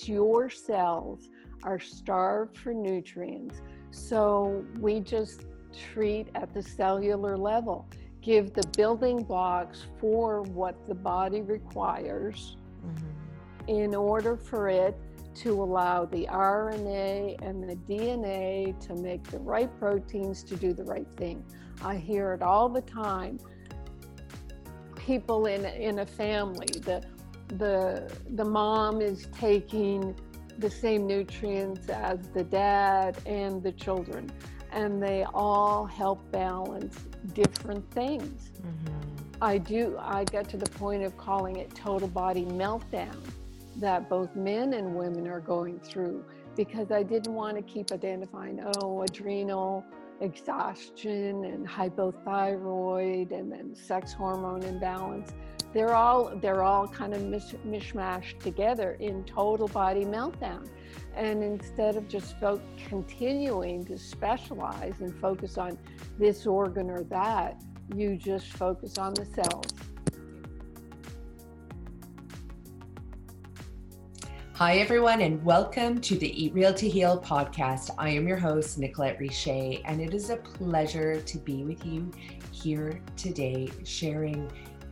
is your cells are starved for nutrients. So we just treat at the cellular level, give the building blocks for what the body requires mm-hmm. in order for it to allow the RNA and the DNA to make the right proteins to do the right thing. I hear it all the time. People in in a family, the the the mom is taking the same nutrients as the dad and the children, and they all help balance different things. Mm-hmm. I do. I get to the point of calling it total body meltdown that both men and women are going through because I didn't want to keep identifying, oh, adrenal exhaustion and hypothyroid and then sex hormone imbalance. They're all they're all kind of mish- mishmashed together in total body meltdown. And instead of just fo- continuing to specialize and focus on this organ or that, you just focus on the cells. Hi, everyone, and welcome to the Eat Real to Heal podcast. I am your host, Nicolette Richer, and it is a pleasure to be with you here today, sharing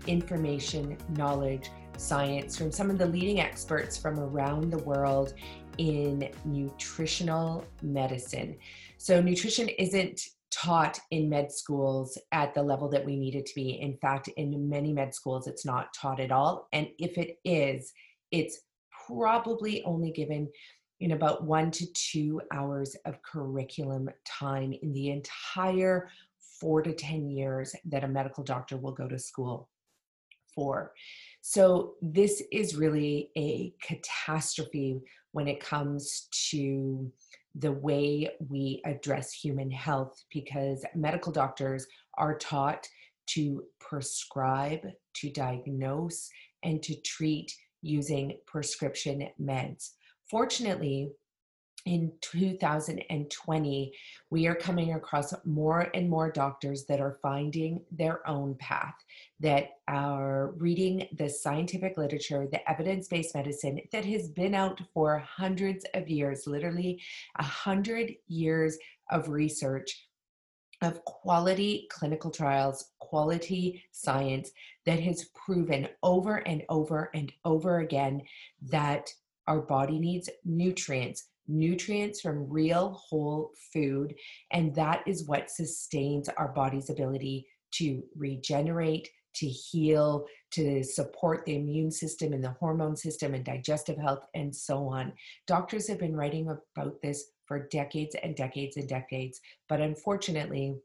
information, knowledge, science from some of the leading experts from around the world in nutritional medicine. So, nutrition isn't taught in med schools at the level that we need it to be. In fact, in many med schools, it's not taught at all. And if it is, it's probably only given in about one to two hours of curriculum time in the entire four to 10 years that a medical doctor will go to school for. So, this is really a catastrophe when it comes to the way we address human health because medical doctors are taught to prescribe, to diagnose, and to treat using prescription meds. Fortunately, in 2020, we are coming across more and more doctors that are finding their own path, that are reading the scientific literature, the evidence based medicine that has been out for hundreds of years, literally a hundred years of research of quality clinical trials, quality science that has proven over and over and over again that our body needs nutrients, nutrients from real whole food, and that is what sustains our body's ability to regenerate, to heal, to support the immune system and the hormone system and digestive health, and so on. Doctors have been writing about this for decades and decades and decades. But unfortunately,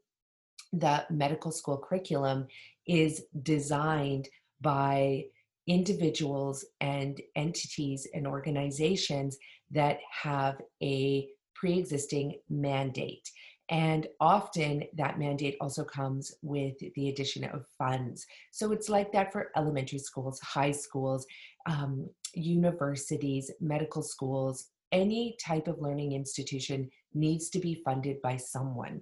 the medical school curriculum is designed by individuals and entities and organizations that have a pre existing mandate. And often that mandate also comes with the addition of funds. So it's like that for elementary schools, high schools, um, universities, medical schools, any type of learning institution needs to be funded by someone.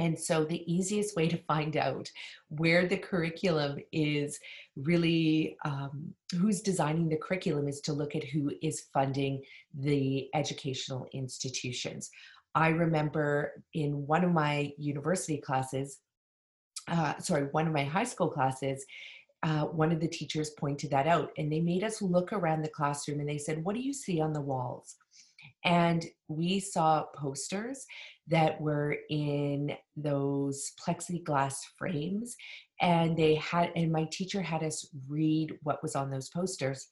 And so, the easiest way to find out where the curriculum is really, um, who's designing the curriculum is to look at who is funding the educational institutions. I remember in one of my university classes, uh, sorry, one of my high school classes, uh, one of the teachers pointed that out and they made us look around the classroom and they said, What do you see on the walls? And we saw posters that were in those plexiglass frames. And they had, and my teacher had us read what was on those posters.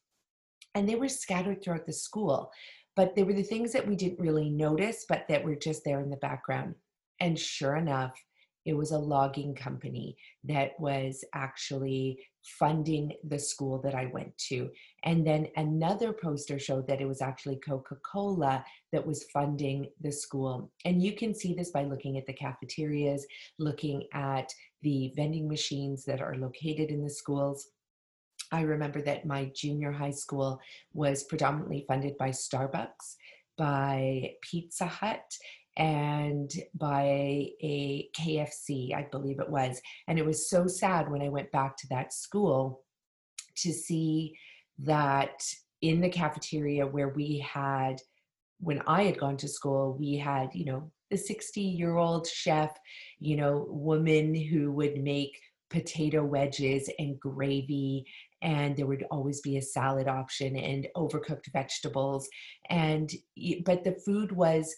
And they were scattered throughout the school. But they were the things that we didn't really notice, but that were just there in the background. And sure enough, it was a logging company that was actually funding the school that I went to. And then another poster showed that it was actually Coca Cola that was funding the school. And you can see this by looking at the cafeterias, looking at the vending machines that are located in the schools. I remember that my junior high school was predominantly funded by Starbucks, by Pizza Hut, and by a KFC, I believe it was. And it was so sad when I went back to that school to see that in the cafeteria where we had when I had gone to school, we had, you know, the 60 year old chef, you know, woman who would make potato wedges and gravy and there would always be a salad option and overcooked vegetables and but the food was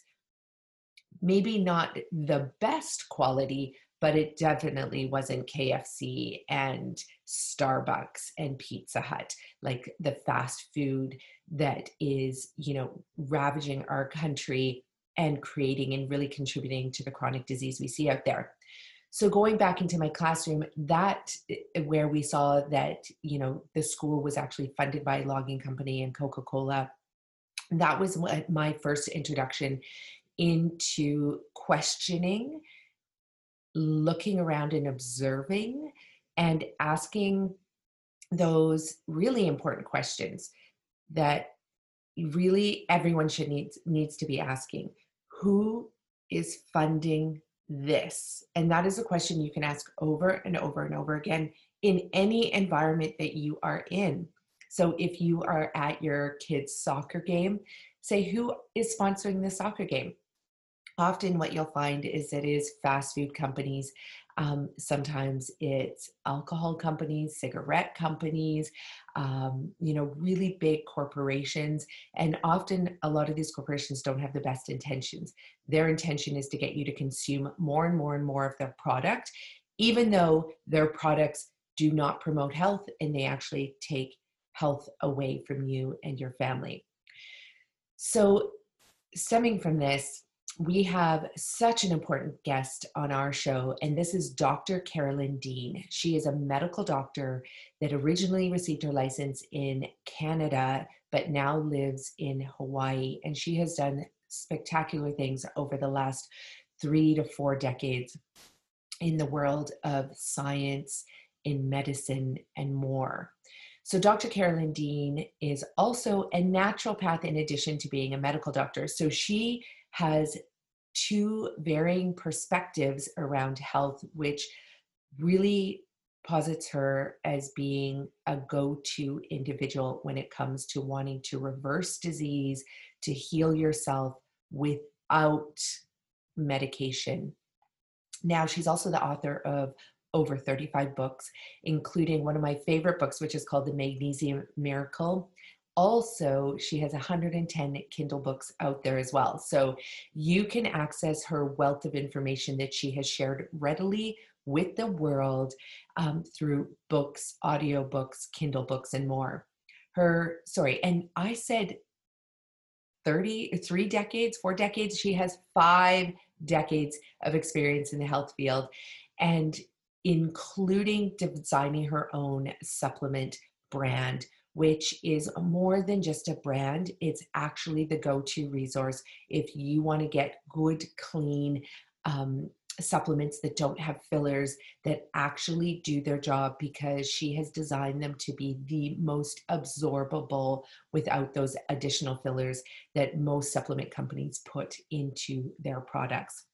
maybe not the best quality but it definitely wasn't KFC and Starbucks and Pizza Hut, like the fast food that is, you know, ravaging our country and creating and really contributing to the chronic disease we see out there. So going back into my classroom, that eh, where we saw that, you know, the school was actually funded by a logging company and Coca-Cola. That was my first introduction into questioning looking around and observing and asking those really important questions that really everyone should needs needs to be asking. Who is funding this? And that is a question you can ask over and over and over again in any environment that you are in. So if you are at your kids soccer game say who is sponsoring the soccer game often what you'll find is it is fast food companies um, sometimes it's alcohol companies cigarette companies um, you know really big corporations and often a lot of these corporations don't have the best intentions. Their intention is to get you to consume more and more and more of their product even though their products do not promote health and they actually take health away from you and your family. So stemming from this we have such an important guest on our show, and this is Dr. Carolyn Dean. She is a medical doctor that originally received her license in Canada, but now lives in Hawaii. And she has done spectacular things over the last three to four decades in the world of science, in medicine, and more. So, Dr. Carolyn Dean is also a naturopath in addition to being a medical doctor. So, she has two varying perspectives around health, which really posits her as being a go to individual when it comes to wanting to reverse disease, to heal yourself without medication. Now, she's also the author of over 35 books, including one of my favorite books, which is called The Magnesium Miracle also she has 110 kindle books out there as well. So you can access her wealth of information that she has shared readily with the world um, through books audio books kindle books and more. Her sorry and i said 30 three decades four decades she has five decades of experience in the health field and including designing her own supplement brand which is more than just a brand. It's actually the go to resource if you want to get good, clean um, supplements that don't have fillers that actually do their job because she has designed them to be the most absorbable without those additional fillers that most supplement companies put into their products.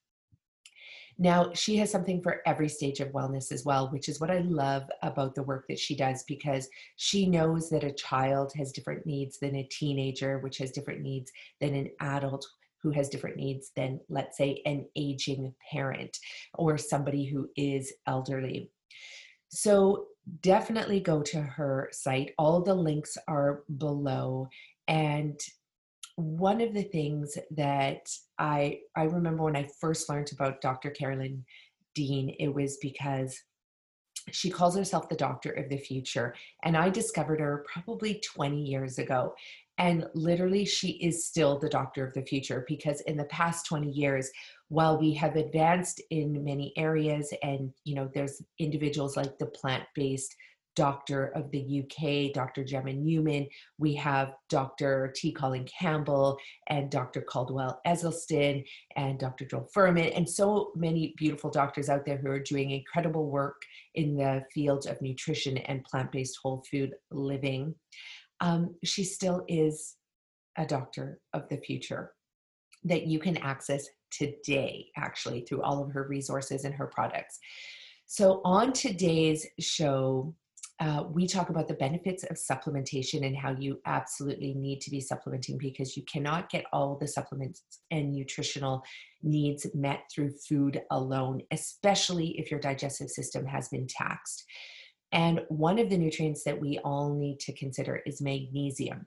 Now, she has something for every stage of wellness as well, which is what I love about the work that she does because she knows that a child has different needs than a teenager, which has different needs than an adult who has different needs than, let's say, an aging parent or somebody who is elderly. So, definitely go to her site. All the links are below. And one of the things that I I remember when I first learned about Dr. Carolyn Dean, it was because she calls herself the doctor of the future and I discovered her probably 20 years ago and literally she is still the doctor of the future because in the past 20 years while we have advanced in many areas and you know there's individuals like the plant-based doctor of the UK, Dr. Gemma Newman. We have Dr. T. Colin Campbell and Dr. Caldwell Esselstyn and Dr. Joel Fuhrman, and so many beautiful doctors out there who are doing incredible work in the field of nutrition and plant based whole food living. Um, she still is a doctor of the future that you can access today, actually, through all of her resources and her products. So, on today's show, uh, we talk about the benefits of supplementation and how you absolutely need to be supplementing because you cannot get all the supplements and nutritional needs met through food alone, especially if your digestive system has been taxed. And one of the nutrients that we all need to consider is magnesium.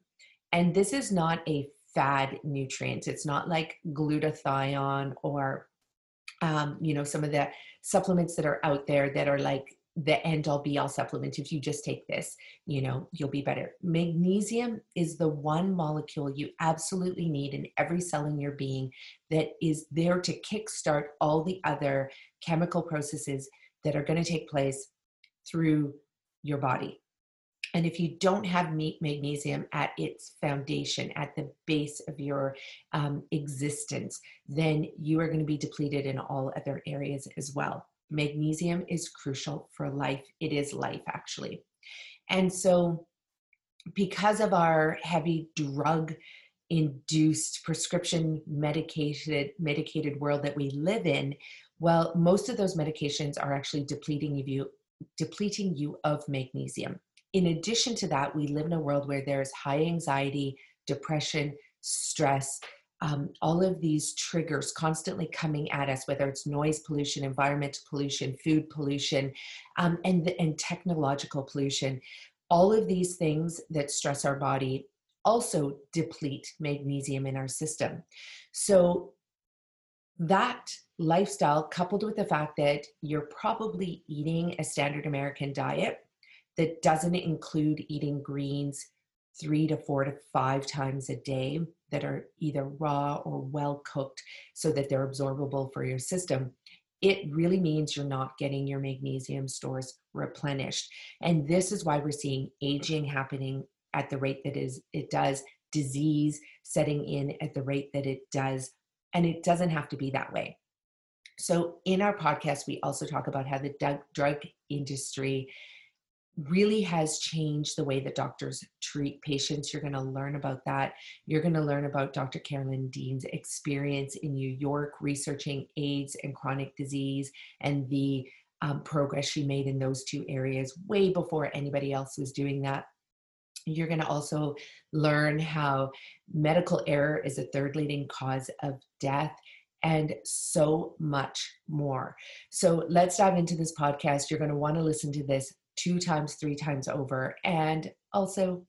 And this is not a fad nutrient. It's not like glutathione or, um, you know, some of the supplements that are out there that are like the end all be all supplement. If you just take this, you know, you'll be better. Magnesium is the one molecule you absolutely need in every cell in your being that is there to kickstart all the other chemical processes that are going to take place through your body. And if you don't have magnesium at its foundation, at the base of your um, existence, then you are going to be depleted in all other areas as well. Magnesium is crucial for life. It is life, actually. And so, because of our heavy drug induced prescription medicated medicated world that we live in well most of those medications are actually depleting you depleting you of magnesium in addition to that, we live in a world where there's high anxiety, depression, stress, um, all of these triggers constantly coming at us, whether it's noise pollution, environmental pollution, food pollution, um, and, and technological pollution. All of these things that stress our body also deplete magnesium in our system. So, that lifestyle, coupled with the fact that you're probably eating a standard American diet, that doesn't include eating greens three to four to five times a day that are either raw or well cooked so that they're absorbable for your system, it really means you're not getting your magnesium stores replenished. And this is why we're seeing aging happening at the rate that is it does, disease setting in at the rate that it does, and it doesn't have to be that way. So in our podcast, we also talk about how the drug industry really has changed the way that doctors treat patients. You're going to learn about that. You're going to learn about Dr. Carolyn Dean's experience in New York researching AIDS and chronic disease and the um, progress she made in those two areas way before anybody else was doing that. You're going to also learn how medical error is a third leading cause of death and so much more. So let's dive into this podcast. You're going to want to listen to this two times, three times over. And also,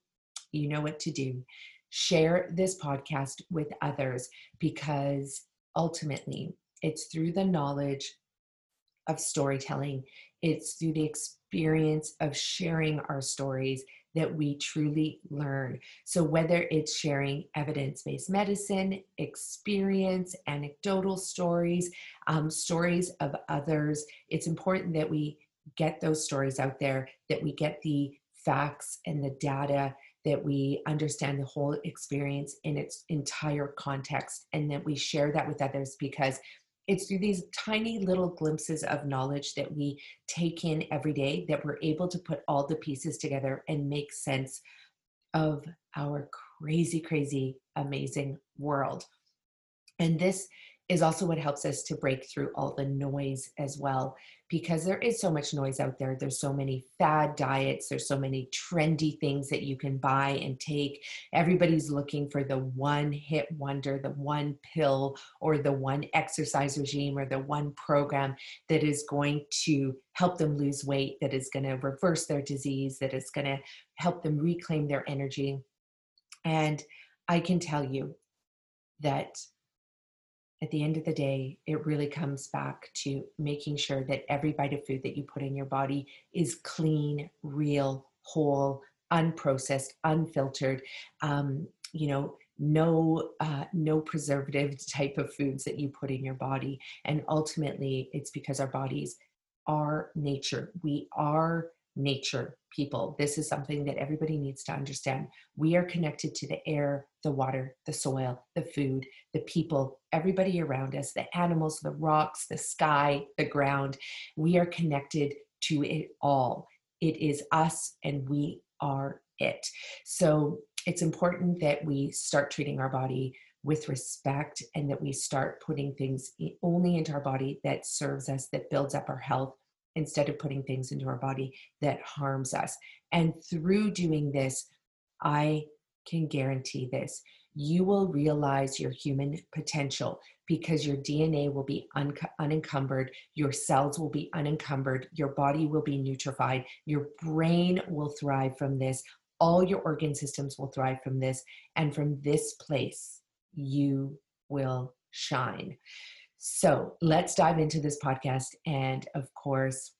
you know what to do. Share this podcast with others because ultimately it's through the knowledge of storytelling, it's through the experience of sharing our stories that we truly learn. So, whether it's sharing evidence based medicine, experience, anecdotal stories, um, stories of others, it's important that we get those stories out there, that we get the facts and the data, that we understand the whole experience in its entire context, and that we share that with others because it's through these tiny little glimpses of knowledge that we take in every day that we're able to put all the pieces together and make sense of our crazy, crazy, amazing world. And this is also what helps us to break through all the noise as well because there is so much noise out there. There's so many fad diets. There's so many trendy things that you can buy and take. Everybody's looking for the one hit wonder the one pill or the one exercise regime or the one program that is going to help them lose weight that is going to reverse their disease that is going to help them reclaim their energy. And i can tell you that at the end of the day, it really comes back to making sure that every bite of food that you put in your body is clean, real, whole, unprocessed, unfiltered. Um, you know, no uh, no preservative type of foods that you put in your body, and ultimately, it's because our bodies are nature. We are nature people. This is something that everybody needs to understand. We are connected to the air, the water, the soil, the food, the people, everybody around us, the animals, the rocks, the sky, the ground. We are connected to it all. It is us and we are it. So it's important that we start treating our body with respect and that we start putting things only into our body that serves us, that builds up our health, instead of putting things into our body that harms us. And through doing this, I can guarantee this you will realize your human potential because your DNA will be un- unencumbered, your cells will be unencumbered, your body will be nutrified, your brain will thrive from this, all your organ systems will thrive from this, and from this place, you will shine. So let's dive into this podcast. And of course,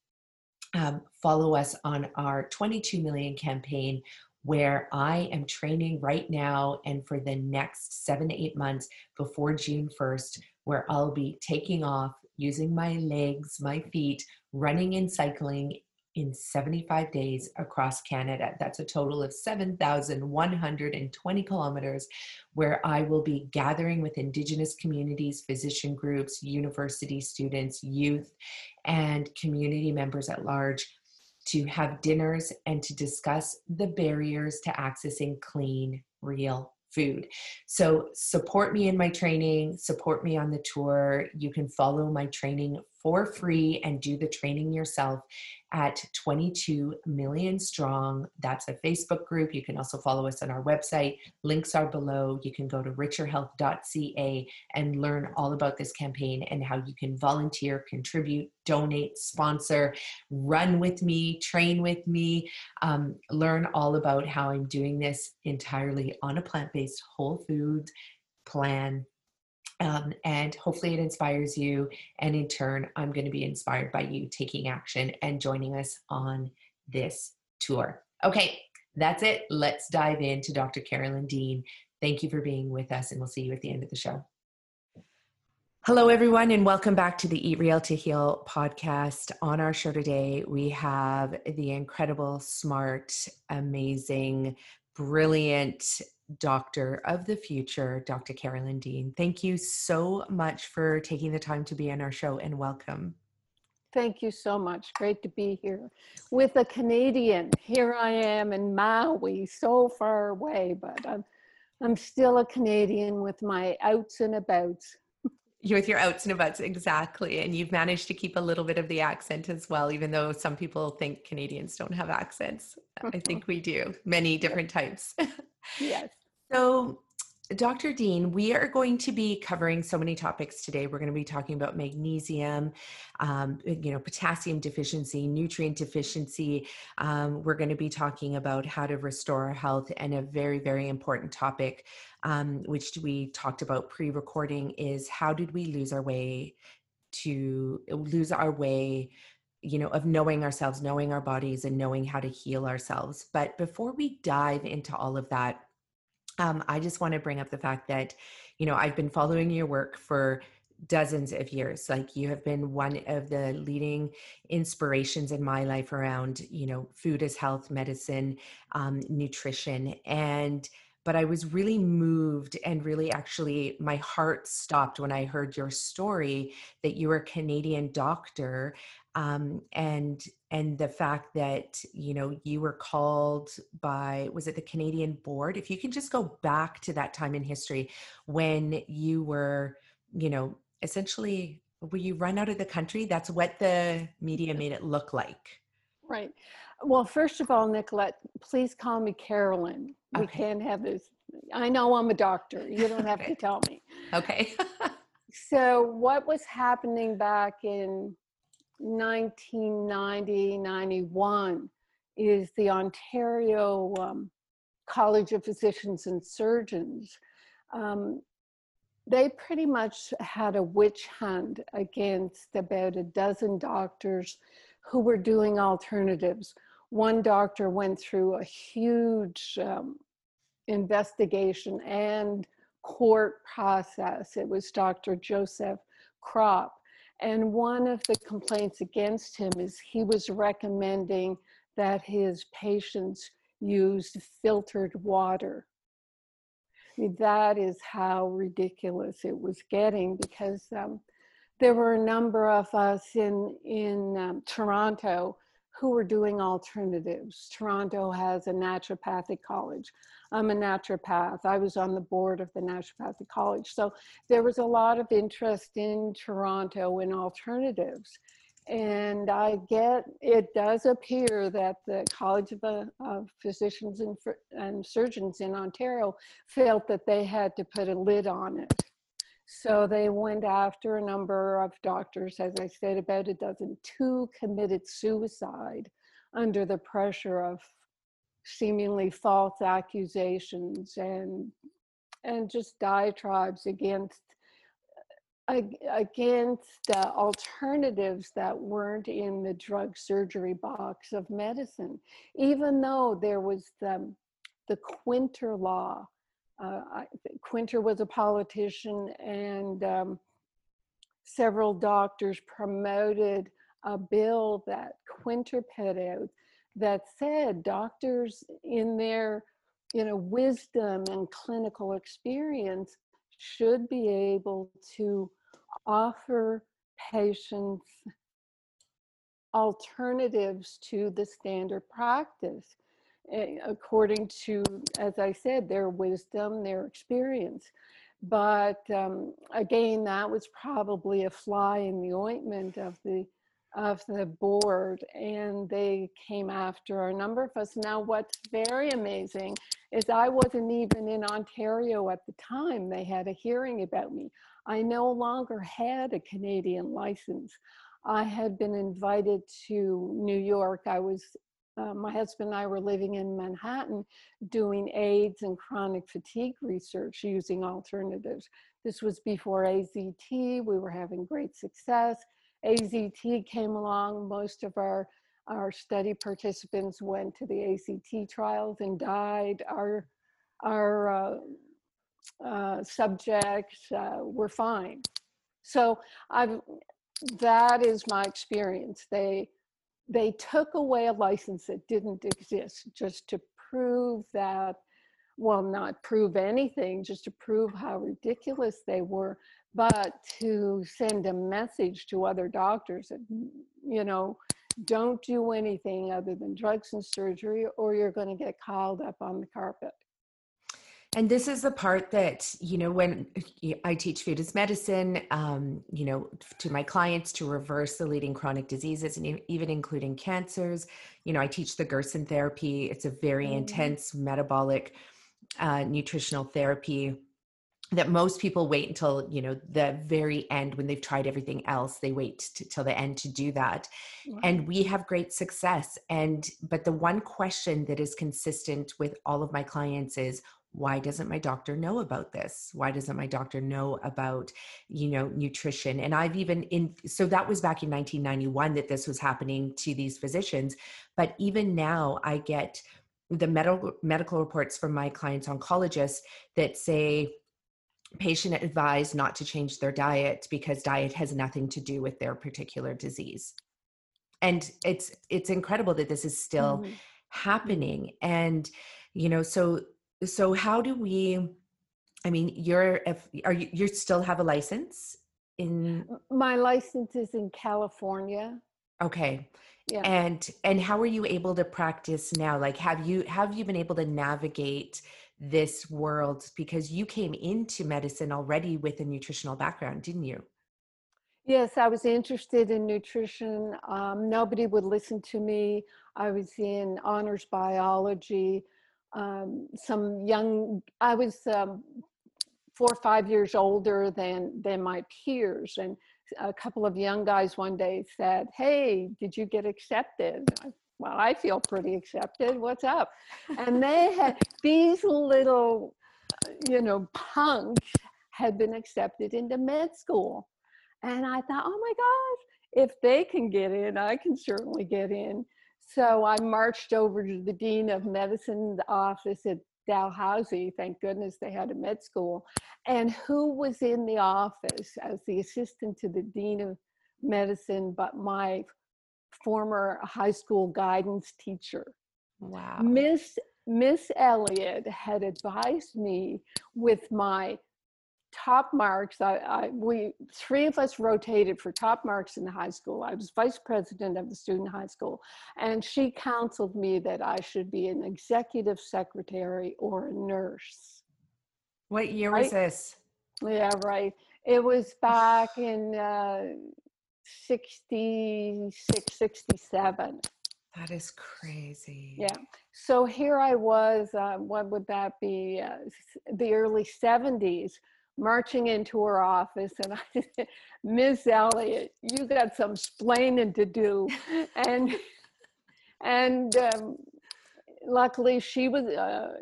um, follow us on our 22 million campaign where I am training right now and for the next seven to eight months before June 1st, where I'll be taking off using my legs, my feet, running and cycling in 75 days across Canada. That's a total of 7,120 kilometers where I will be gathering with Indigenous communities, physician groups, university students, youth, and community members at large to have dinners and to discuss the barriers to accessing clean, real food. So support me in my training, support me on the tour. You can follow my training for free and do the training yourself at 22 million strong. That's a Facebook group. You can also follow us on our website. Links are below. You can go to richerhealth.ca and learn all about this campaign and how you can volunteer, contribute, donate, sponsor, run with me, train with me, um, learn all about how I'm doing this entirely on a plant based whole food plan um, and hopefully it inspires you. And in turn, I'm going to be inspired by you taking action and joining us on this tour. Okay, that's it. Let's dive into Dr. Carolyn Dean. Thank you for being with us, and we'll see you at the end of the show. Hello, everyone, and welcome back to the Eat Real to Heal podcast. On our show today, we have the incredible, smart, amazing, brilliant doctor of the future, Dr. Carolyn Dean. Thank you so much for taking the time to be on our show and welcome. Thank you so much. Great to be here with a Canadian. Here I am in Maui, so far away, but I'm, I'm still a Canadian with my outs and abouts. With your outs and abouts, exactly. And you've managed to keep a little bit of the accent as well, even though some people think Canadians don't have accents. I mm-hmm. think we do, many different types. Yes. So, Dr. Dean, we are going to be covering so many topics today. We're going to be talking about magnesium, um, you know, potassium deficiency, nutrient deficiency. Um, we're going to be talking about how to restore our health, and a very, very important topic, um, which we talked about pre-recording, is how did we lose our way to lose our way you know of knowing ourselves knowing our bodies and knowing how to heal ourselves but before we dive into all of that um, I just want to bring up the fact that, you know, I've been following your work for dozens of years. Like you have been one of the leading inspirations in my life around, you know, food as health, medicine, um, nutrition. And, but I was really moved and really actually my heart stopped when I heard your story that you were a Canadian doctor um, and and the fact that you know you were called by was it the Canadian board? If you can just go back to that time in history when you were you know essentially were you run out of the country? That's what the media made it look like. Right. Well first of all nicolette please call me carolyn we okay. can't have this i know i'm a doctor you don't have okay. to tell me okay so what was happening back in 1990 91 is the Ontario um, College of Physicians and Surgeons. Um, they pretty much had a witch hunt against about a dozen doctors who were doing alternatives. One doctor went through a huge um, investigation and court process. It was Dr. Joseph Krop. And one of the complaints against him is he was recommending that his patients used filtered water. I mean, that is how ridiculous it was getting because um, there were a number of us in, in um, Toronto who were doing alternatives. Toronto has a naturopathic college. I'm a naturopath. I was on the board of the Naturopathic College. So there was a lot of interest in Toronto in alternatives. And I get, it does appear that the College of, uh, of Physicians and, and Surgeons in Ontario felt that they had to put a lid on it. So they went after a number of doctors, as I said, about a dozen, two committed suicide under the pressure of seemingly false accusations and and just diatribes against against alternatives that weren't in the drug surgery box of medicine, even though there was the, the Kwinter law. Uh, I, Kwinter was a politician, and um, several doctors promoted a bill that Kwinter put out that said doctors in their you know wisdom and clinical experience should be able to offer patients alternatives to the standard practice according to, as I said, their wisdom, their experience. But um, again, that was probably a fly in the ointment of the of the board and they came after a number of us. Now, what's very amazing is I wasn't even in Ontario at the time they had a hearing about me. I no longer had a Canadian license. I had been invited to New York. I was, uh, my husband and I were living in Manhattan doing AIDS and chronic fatigue research using alternatives. This was before AZT. We were having great success. AZT came along, most of our our study participants went to the AZT trials and died. Our our uh, uh, subjects uh, were fine. So I've that is my experience. They they took away a license that didn't exist just to prove that well not prove anything just to prove how ridiculous they were but to send a message to other doctors that, you know, don't do anything other than drugs and surgery or you're going to get called up on the carpet. And this is the part that, you know, when I teach food as medicine, um, you know, to my clients to reverse the leading chronic diseases and even including cancers, you know, I teach the Gerson therapy. It's a very mm-hmm. intense metabolic uh, nutritional therapy that most people wait until you know the very end when they've tried everything else they wait to, till the end to do that wow. and we have great success and but the one question that is consistent with all of my clients is why doesn't my doctor know about this? Why doesn't my doctor know about you know nutrition? And i've even in so that was back in 1991 that this was happening to these physicians but even now i get the medical medical reports from my clients oncologists that say patient advised not to change their diet because diet has nothing to do with their particular disease. And it's it's incredible that this is still mm-hmm. happening. And you know so so how do we i mean you're if are you you still have a license in my license is in california okay yeah. and and how are you able to practice now like have you have you been able to navigate this world because you came into medicine already with a nutritional background, didn't you? Yes, I was interested in nutrition. Um, nobody would listen to me. I was in honors biology. Um, some young, I was um, four or five years older than than my peers, and a couple of young guys one day said, "Hey, did you get accepted?" I well, I feel pretty accepted. What's up? And they had these little, you know, punks had been accepted into med school. And I thought, oh my gosh, if they can get in, I can certainly get in. So I marched over to the Dean of Medicine's office at Dalhousie. Thank goodness they had a med school. And who was in the office as the assistant to the Dean of Medicine but my former high school guidance teacher. Wow. Miss Miss Elliott had advised me with my top marks. I, I, we three of us rotated for top marks in the high school. I was vice president of the student high school, and she counseled me that I should be an executive secretary or a nurse. What year right? was this? Yeah, right. It was back in uh, 66, 67. That is crazy. Yeah. So here I was, uh, what would that be? Uh, the early 70s, marching into her office, and I said, Miss Elliott, you got some splaining to do. And, and um, luckily she was, uh,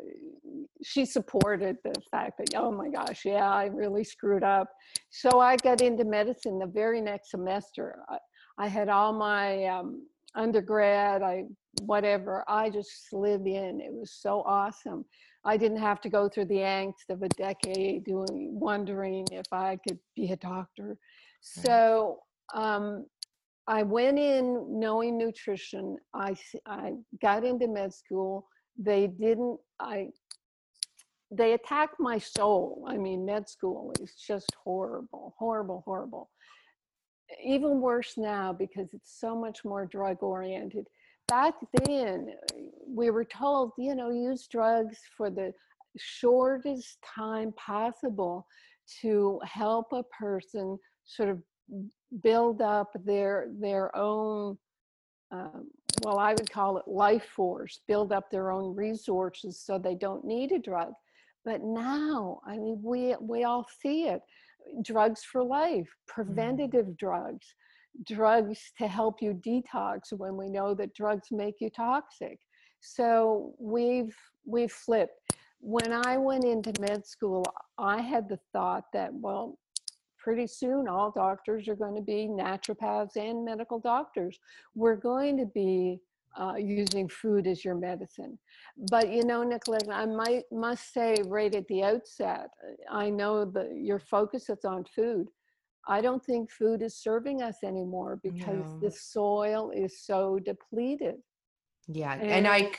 she supported the fact that, oh my gosh, yeah, I really screwed up. So I got into medicine the very next semester. I, I had all my um, undergrad, I whatever, I just slid in. It was so awesome. I didn't have to go through the angst of a decade doing wondering if I could be a doctor. So um, I went in knowing nutrition. I I got into med school. They didn't. I they attacked my soul. I mean, med school is just horrible, horrible, horrible even worse now because it's so much more drug oriented. Back then, we were told, you know, use drugs for the shortest time possible to help a person sort of build up their their own um, well i would call it life force build up their own resources so they don't need a drug but now i mean we we all see it drugs for life, mm. preventative mm. drugs, drugs to help you detox when we know that drugs make you toxic. So we've we've flipped. When I went into med school, I had the thought that well, pretty soon all doctors are going to be naturopaths and medical doctors. We're going to be uh, using food as your medicine. But you know, Nicolette, I might must say right at the outset, I know that your focus is on food. I don't think food is serving us anymore because no. the soil is so depleted. Yeah, and, and I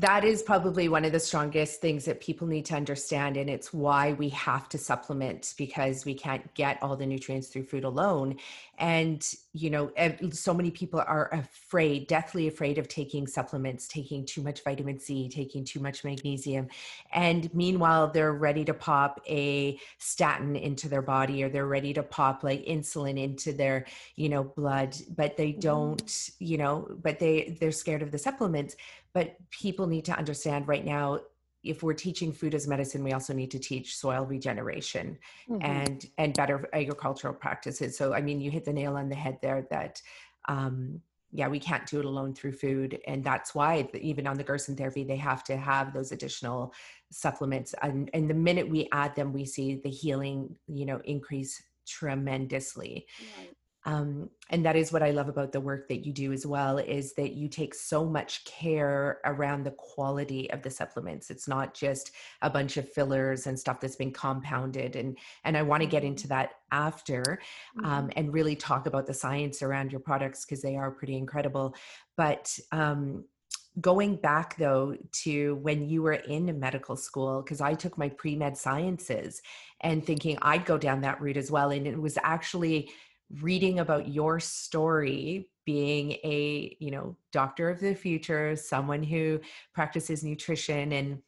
that is probably one of the strongest things that people need to understand and it's why we have to supplement because we can't get all the nutrients through food alone. And you know so many people are afraid deathly afraid of taking supplements taking too much vitamin c taking too much magnesium. And meanwhile they're ready to pop a statin into their body or they're ready to pop like insulin into their you know blood but they mm-hmm. don't you know but they they're scared of the supplements but people need to understand right now if we're teaching food as medicine we also need to teach soil regeneration mm-hmm. and and better agricultural practices. So i mean you hit the nail on the head there that um, yeah we can't do it alone through food. And that's why even on the gerson therapy they have to have those additional supplements. And, and the minute we add them we see the healing you know increase tremendously. Right um, and that is what i love about the work that you do as well is that you take so much care around the quality of the supplements it's not just a bunch of fillers and stuff that's been compounded and and i want to get mm-hmm. into that after um, mm-hmm. and really talk about the science around your products because they are pretty incredible but um, going back though to when you were in medical school because i took my pre-med sciences and thinking i'd go down that route as well and it was actually reading about your story being a you know doctor of the future someone who practices nutrition and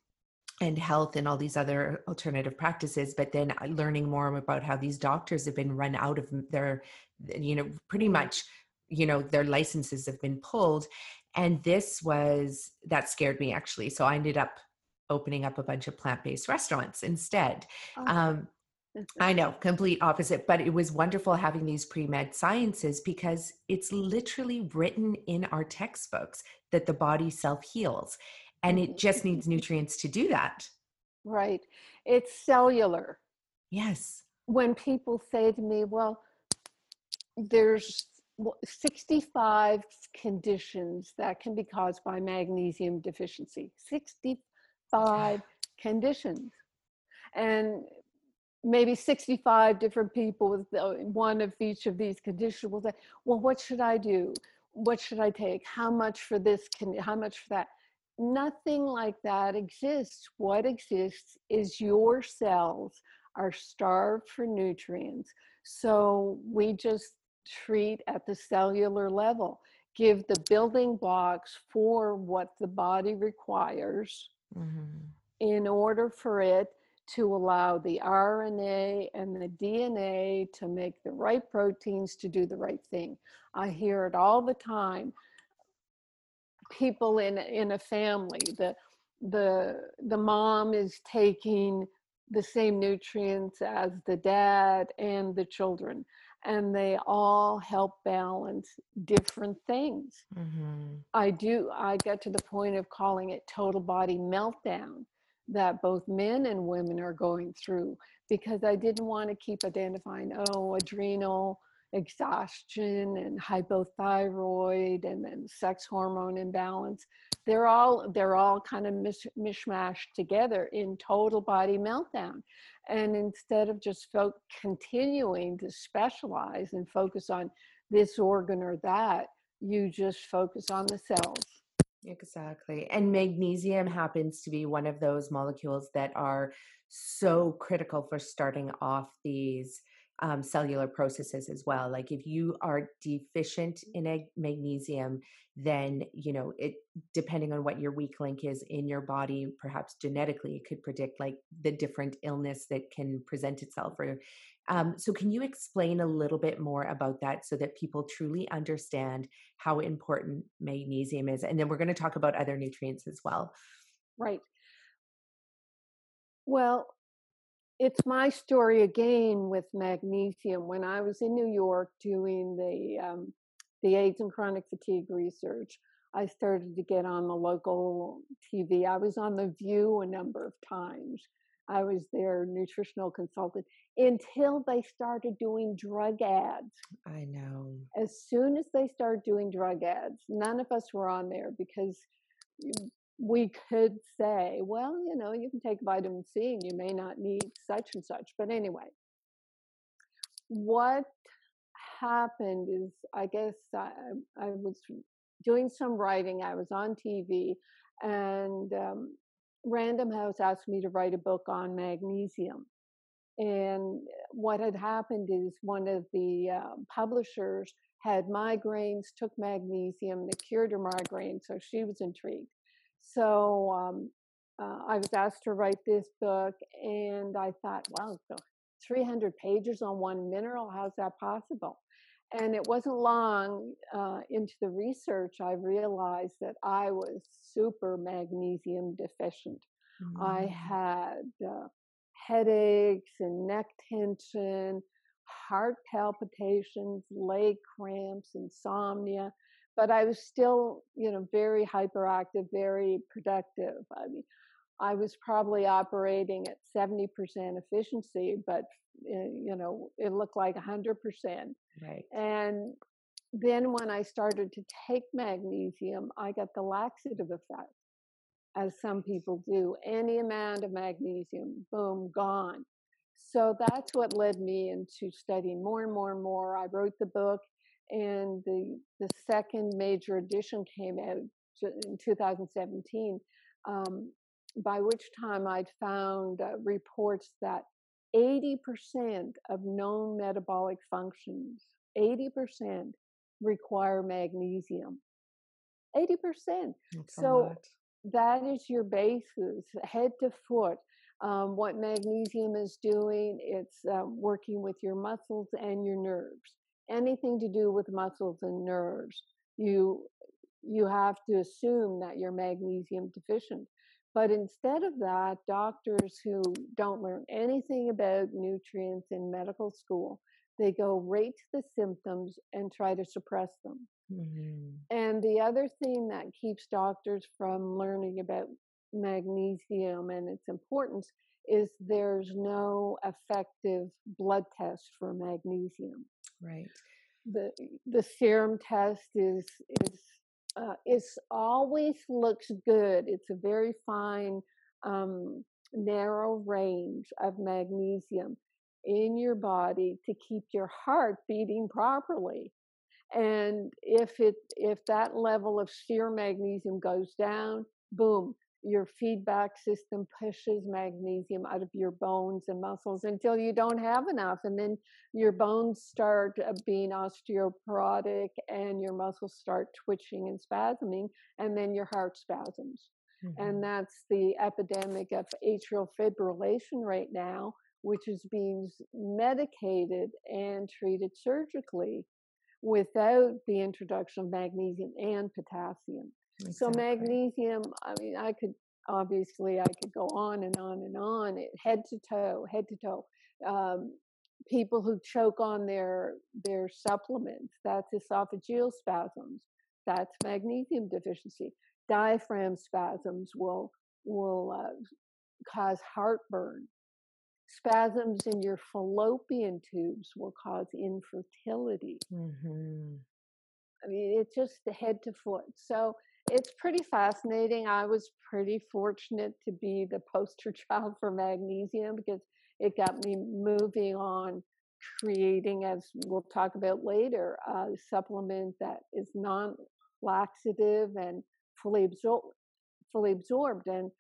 and health and all these other alternative practices but then uh, learning more about how these doctors have been run out of their you know pretty much you know their licenses have been pulled and this was that scared me actually so i ended up opening up a bunch of plant-based restaurants instead oh. um, I know, complete opposite. But it was wonderful having these pre med sciences because it's literally written in our textbooks that the body self heals and it just needs mm-hmm. nutrients to do that. Right. It's cellular. Yes. When people say to me, well, there's 65 conditions that can be caused by magnesium deficiency. 65 conditions. And maybe 65 different people with one of each of these conditions will say, well, what should I do? What should I take? How much for this? Can, how much for that? Nothing like that exists. What exists is your cells are starved for nutrients. So we just treat at the cellular level, give the building blocks for what the body requires mm-hmm. in order for it to allow the RNA and the DNA to make the right proteins to do the right thing. I hear it all the time. People in in a family, the the the mom is taking the same nutrients as the dad and the children and they all help balance different things mm-hmm. i do i get to the point of calling it total body meltdown that both men and women are going through because i didn't want to keep identifying oh adrenal exhaustion and hypothyroid and then sex hormone imbalance. They're all they're all kind of mish, mishmashed together in total body meltdown. And instead of just fo- continuing to specialize and focus on this organ or that you just focus on the cells exactly and magnesium happens to be one of those molecules that are so critical for starting off these um, cellular processes as well. Like if you are deficient in a magnesium, then you know it. Depending on what your weak link is in your body, perhaps genetically, it could predict like the different illness that can present itself. Or um, so, can you explain a little bit more about that so that people truly understand how important magnesium is? And then we're going to talk about other nutrients as well. Right. Well, it's my story again with magnesium. When I was in New York doing the um, the AIDS and chronic fatigue research, I started to get on the local TV. I was on The View a number of times. I was their nutritional consultant until they started doing drug ads. I know. As soon as they started doing drug ads, none of us were on there because we could say, well, you know, you can take vitamin C and you may not need such and such. But anyway, what happened is, I guess I, I was doing some writing, I was on TV, and um, Random House asked me to write a book on magnesium. And what had happened is one of the uh, publishers had migraines, took magnesium, it cured her migraine, so she was intrigued. So um, uh, I was asked to write this book, and I thought, wow, 300 pages on one mineral, how's that possible? And it wasn't long uh, into the research I realized that I was super magnesium deficient. Mm-hmm. I mm. had uh, headaches and neck tension, heart palpitations, leg cramps, insomnia but I was still, you know, very hyperactive, very productive. I mean, I was probably operating at 70% efficiency, but, eh, you know, it looked like 100%. Right. And then when I started to take magnesium, I got the laxative effect, as some people do. Any amount of magnesium, boom, gone. So that's what led me into studying more and more and more. I wrote the book and the the second major edition came out in 2017 um, by which time i'd found uh, reports that 80% of known metabolic functions 80% require magnesium. 80% That's so that is your basis head to foot um, what magnesium is doing it's uh, working with your muscles and your nerves anything to do with muscles and nerves, you you have to assume that you're magnesium deficient. But instead of that, doctors who don't learn anything about nutrients in medical school, they go right to the symptoms and try to suppress them. Mm-hmm. And the other thing that keeps doctors from learning about magnesium and its importance is there's no effective blood test for magnesium. Right. The the serum test is is uh, it's always looks good. It's a very fine, um, narrow range of magnesium in your body to keep your heart beating properly. And if it if that level of serum magnesium goes down, boom, your feedback system pushes magnesium out of your bones and muscles until you don't have enough. And then your bones start uh, being osteoporotic and your muscles start twitching and spasming, and then your heart spasms. Mm-hmm. And that's the epidemic of atrial fibrillation right now, which is being medicated and treated surgically without the introduction of magnesium and potassium. Exactly. So magnesium, I mean, I could obviously I could go on and on and on, head to toe, head to toe. Um, people who choke on their their supplements, that's esophageal spasms, that's magnesium deficiency. Diaphragm spasms will will uh, cause heartburn. Spasms in your fallopian tubes will cause infertility. Mm-hmm. I mean, it's just the head to foot. So it's pretty fascinating. I was pretty fortunate to be the poster child for magnesium because it got me moving on creating, as we'll talk about later, a supplement that is non laxative and fully absorbed fully absorbed and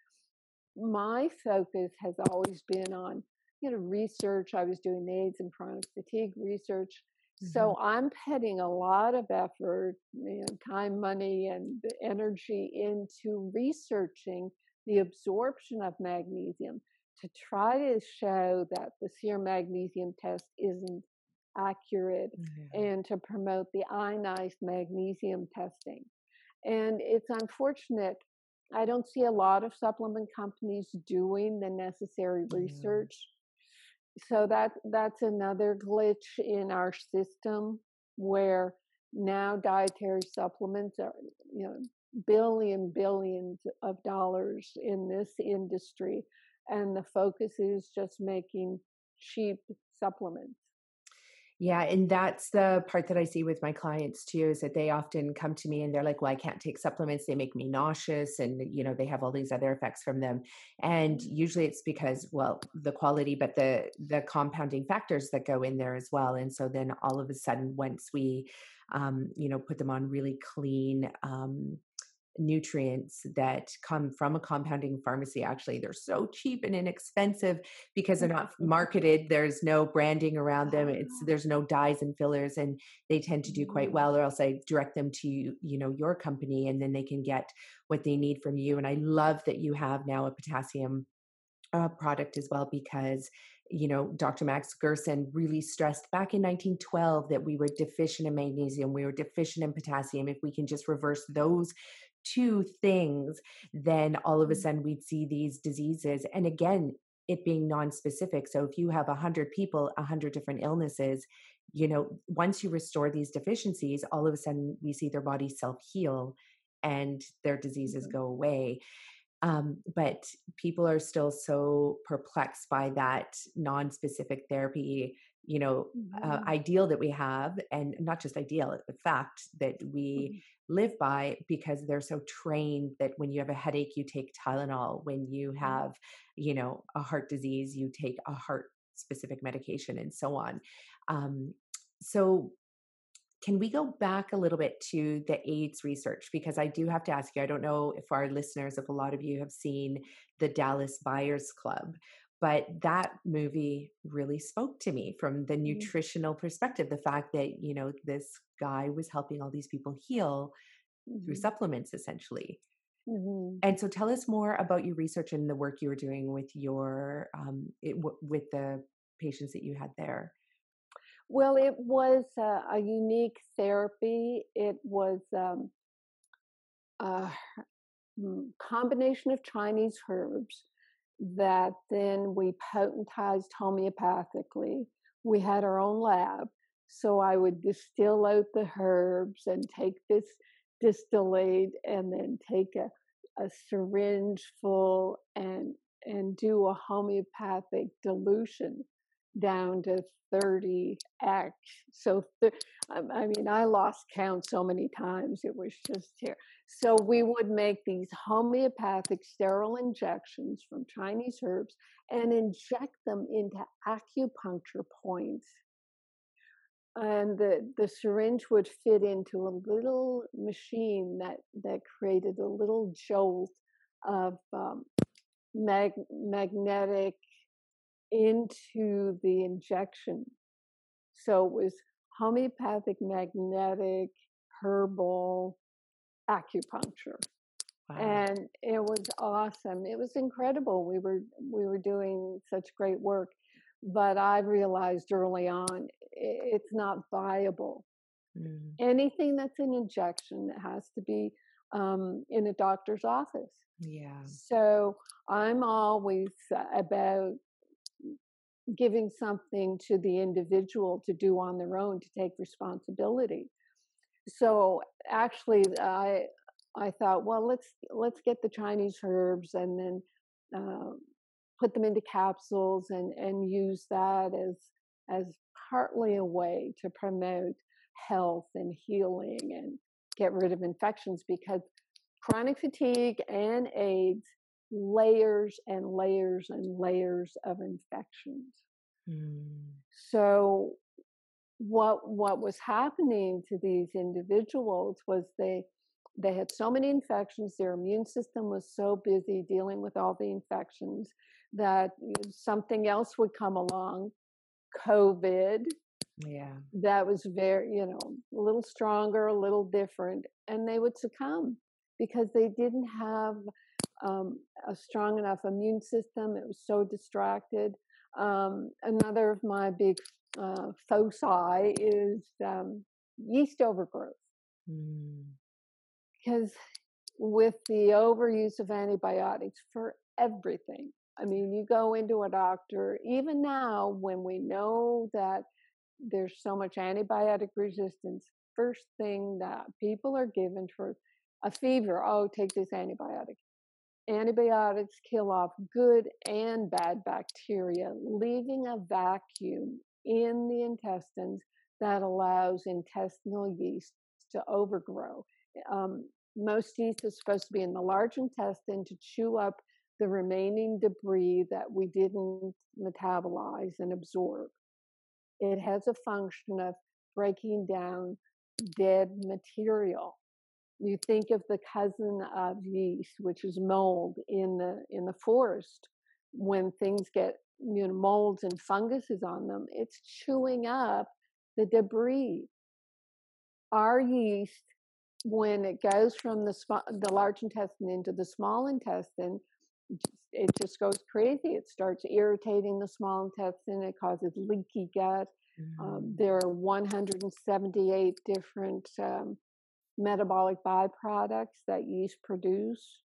my focus has always been on you know research i was doing aids and chronic fatigue research Mm-hmm. So I'm putting a lot of effort, you know, time, money, and energy into researching the absorption of magnesium to try to show that the serum magnesium test isn't accurate mm-hmm. and to promote the ionized magnesium testing. And it's unfortunate. I don't see a lot of supplement companies doing the necessary mm-hmm. research so that that's another glitch in our system where now dietary supplements are you know billion billions of dollars in this industry and the focus is just making cheap supplements yeah, and that's the part that I see with my clients too is that they often come to me and they're like, "Well, I can't take supplements; they make me nauseous, and you know they have all these other effects from them." And usually it's because, well, the quality, but the the compounding factors that go in there as well. And so then all of a sudden, once we, um, you know, put them on really clean. Um, nutrients that come from a compounding pharmacy actually they're so cheap and inexpensive because they're not marketed there's no branding around them it's ah. there's no dyes and fillers and they tend to do quite mm. well or else i direct them to you know your company and then they can get what they need from you and i love that you have now a potassium uh, product as well because you know, Dr. Max Gerson really stressed back in 1912 that we were deficient in magnesium, we were deficient in potassium. If we can just reverse those two things, then all of a mm. sudden we'd see these diseases. And again, it being non-specific. So if you have a hundred people, a hundred different illnesses, you know, once you restore these deficiencies, all of a sudden we see their bodies self-heal and their diseases mm-hmm. go away. Um, but people are still so perplexed by that non-specific therapy you know uh, mm-hmm. uh, ideal that we have and not just ideal the fact that we mm-hmm live by because they're so trained that when you have a headache you take tylenol when you mm-hmm. have you know a heart disease you take a heart specific medication and so on um, so can we go back a little bit to the AIDS research? Because I do have to ask you, I don't know if our listeners, if a lot of you have seen the Dallas Buyers Club, but that movie really spoke to me from the mm-hmm. nutritional perspective the fact that you know this guy was helping all these people heal mm-hmm. through supplements essentially mm-hmm. and so tell us more about your research and the work you were doing with your um, it, w- with the patients that you had there well it was uh, a unique therapy it was um, a combination of chinese herbs that then we potentized homeopathically. We had our own lab. So I would distill out the herbs and take this distillate and then take a, a syringe full and and do a homeopathic dilution down to 30x. So, th- I mean, I lost count so many times. It was just here. So, we would make these homeopathic sterile injections from Chinese herbs and inject them into acupuncture points. And the, the syringe would fit into a little machine that, that created a little jolt of um, mag- magnetic into the injection. So it was homeopathic, magnetic, herbal, acupuncture. Wow. And it was awesome. It was incredible. We were we were doing such great work, but I realized early on it's not viable. Mm. Anything that's an injection has to be um, in a doctor's office. Yeah. So I'm always about giving something to the individual to do on their own to take responsibility. So actually, I I thought, well, let's let's get the Chinese herbs and then uh, put them into capsules and and use that as as partly a way to promote health and healing and get rid of infections because chronic fatigue and AIDS layers and layers and layers of infections. Mm. So what what was happening to these individuals was they they had so many infections their immune system was so busy dealing with all the infections that something else would come along covid yeah that was very you know a little stronger a little different and they would succumb because they didn't have um, a strong enough immune system it was so distracted um, another of my big uh, foci is um, yeast overgrowth mm. because with the overuse of antibiotics for everything I mean, you go into a doctor, even now when we know that there's so much antibiotic resistance. First thing that people are given for a fever, oh, take this antibiotic. Antibiotics kill off good and bad bacteria, leaving a vacuum in the intestines that allows intestinal yeast to overgrow. Um, most yeast is supposed to be in the large intestine to chew up the remaining debris that we didn't metabolize and absorb. It has a function of breaking down dead material. You think of the cousin of yeast, which is mold in the in the forest. When things get you know molds and funguses on them, it's chewing up the debris. Our yeast, when it goes from the the large intestine into the small intestine, it just goes crazy. It starts irritating the small intestine. It causes leaky gut. Mm-hmm. Um, there are 178 different um, metabolic byproducts that yeast produce,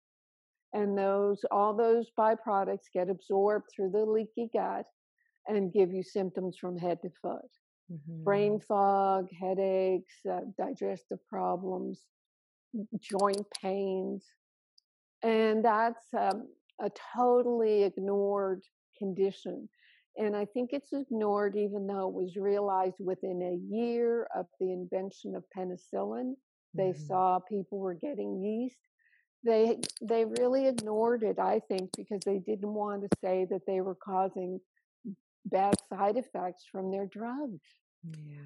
and those all those byproducts get absorbed through the leaky gut and give you symptoms from head to foot: mm-hmm. brain fog, headaches, uh, digestive problems, joint pains, and that's um, a totally ignored condition. And I think it's ignored even though it was realized within a year of the invention of penicillin. They mm-hmm. saw people were getting yeast. They they really ignored it, I think, because they didn't want to say that they were causing bad side effects from their drugs. Yeah.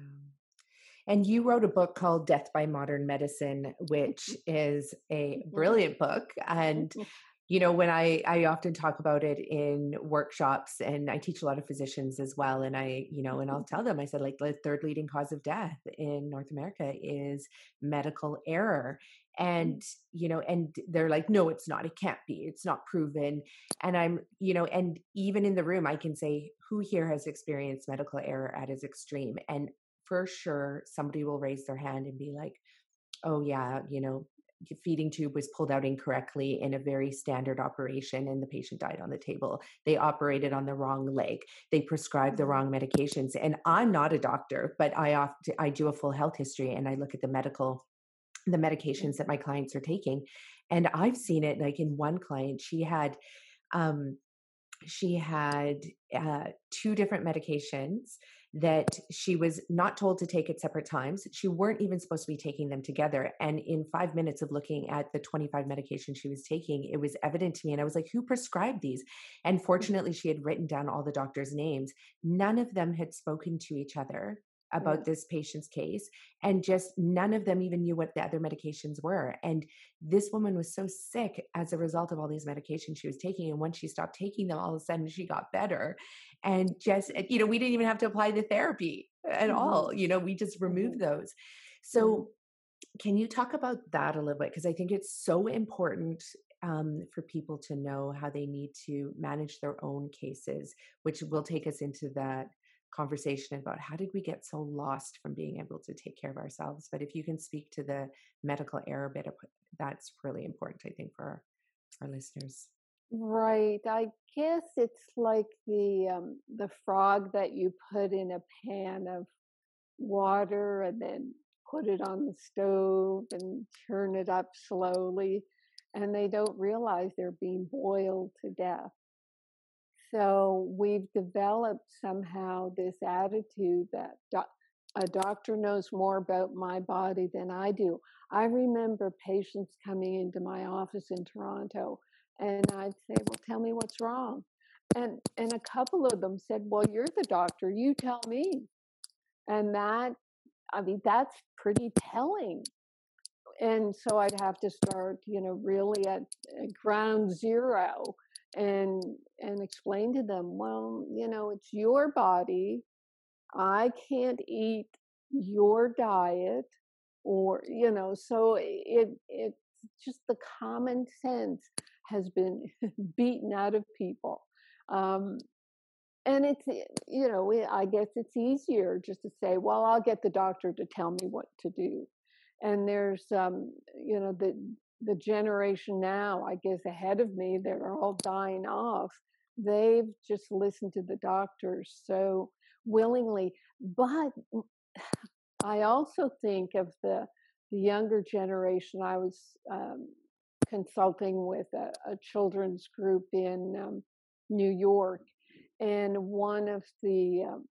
And you wrote a book called Death by Modern Medicine, mm-hmm. which is a mm-hmm. brilliant book. And mm-hmm. You know when i i often talk about it in workshops and i teach a lot of physicians as well and i you know and i'll mm-hmm. tell them i said like the third leading cause of death in north america is medical error mm-hmm. and you know and they're like no it's not it can't be it's not proven and i'm you know and even in the room i can say who here has experienced medical error at its extreme and for sure somebody will raise their hand and be like oh yeah you know feeding tube was pulled out incorrectly in a very standard operation and the patient died on the table. They operated on the wrong leg. They prescribed the mm-hmm. wrong medications. And I'm not a doctor, but I often I do a full health history and I look at the medical the medications that my clients are taking. And I've seen it like in one client, she had um she had uh, two different medications that she was not told to take at separate times. She weren't even supposed to be taking them together. And in five minutes of looking at the 25 medications she was taking, it was evident to me. And I was like, who prescribed these? And mm-hmm. fortunately, she had written down all the doctors' names. None of them had spoken to each other about this patient's case and just none of them even knew what the other medications were and this woman was so sick as a result of all these medications she was taking and once she stopped taking them all of a sudden she got better and just eh, you know we didn't even have to apply the therapy at mm-hmm. all you know we just removed mm-hmm. those so can you talk about that a little bit? Because I think it's so important um, for people to know how they need to manage their own cases, which will take us into that conversation about how did we get so lost from being able to take care of ourselves. But if you can speak to the medical error bit, that's really important, I think, for our, listeners. Right. I guess it's like the um, the frog that you put in a pan of water and then put it on the stove and turn it up slowly and they don't realize they're being boiled to death. So we've developed somehow this attitude that a doctor knows more about my body than I do. I remember patients coming into my office in Toronto and I'd say, "Well, tell me what's wrong." And and a couple of them said, "Well, you're the doctor, you tell me." And that I mean, that's pretty telling and so I'd have to start, you know, really at ground zero and and explain to them, well, you know, it's your body. I can't eat your diet or you know so it it's just the common sense has been beaten out of people um, and it's you know i guess it's easier just to say well i'll get the doctor to tell me what to do and there's um, you know the the generation now i guess ahead of me that are all dying off they've just listened to the doctors so willingly but i also think of the the younger generation i was um, consulting with a, a, children's group in um, new york and one of the um,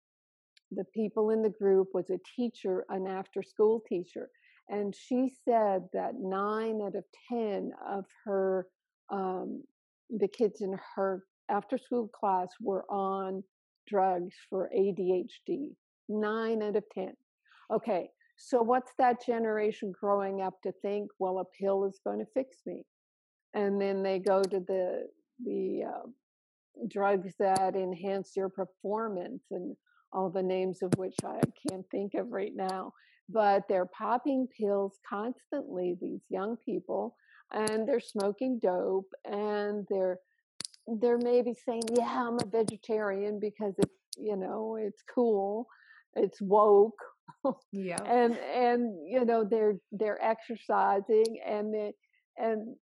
the people in the group was a teacher an after school teacher and she said that nine out of 10 of her, um, the kids in her after school class were on drugs for ADHD. Nine out of 10. Okay, so what's that generation growing up to think? Well, a pill is going to fix me. And then they go to the, the, uh, drugs that enhance your performance and all the names of which I can't think of right now but they're popping pills constantly, these young people, and they're smoking dope and they're they're maybe saying, Yeah, I'm a vegetarian because it's you know, it's cool, it's woke. yeah. and and you know, they're they're exercising and they and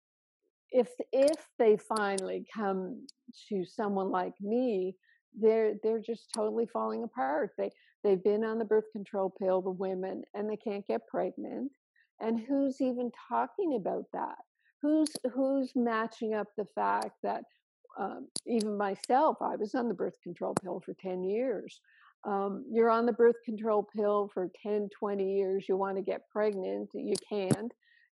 if if they finally come to someone like me, they're they're just totally falling apart. They they've been on the birth control pill, the women, and they can't get pregnant. And who's even talking about that? Who's who's matching up the fact that um, even myself, I was on the birth control pill for 10 years. Um, you're on the birth control pill for 10, 20 years. You want to get pregnant, you can't.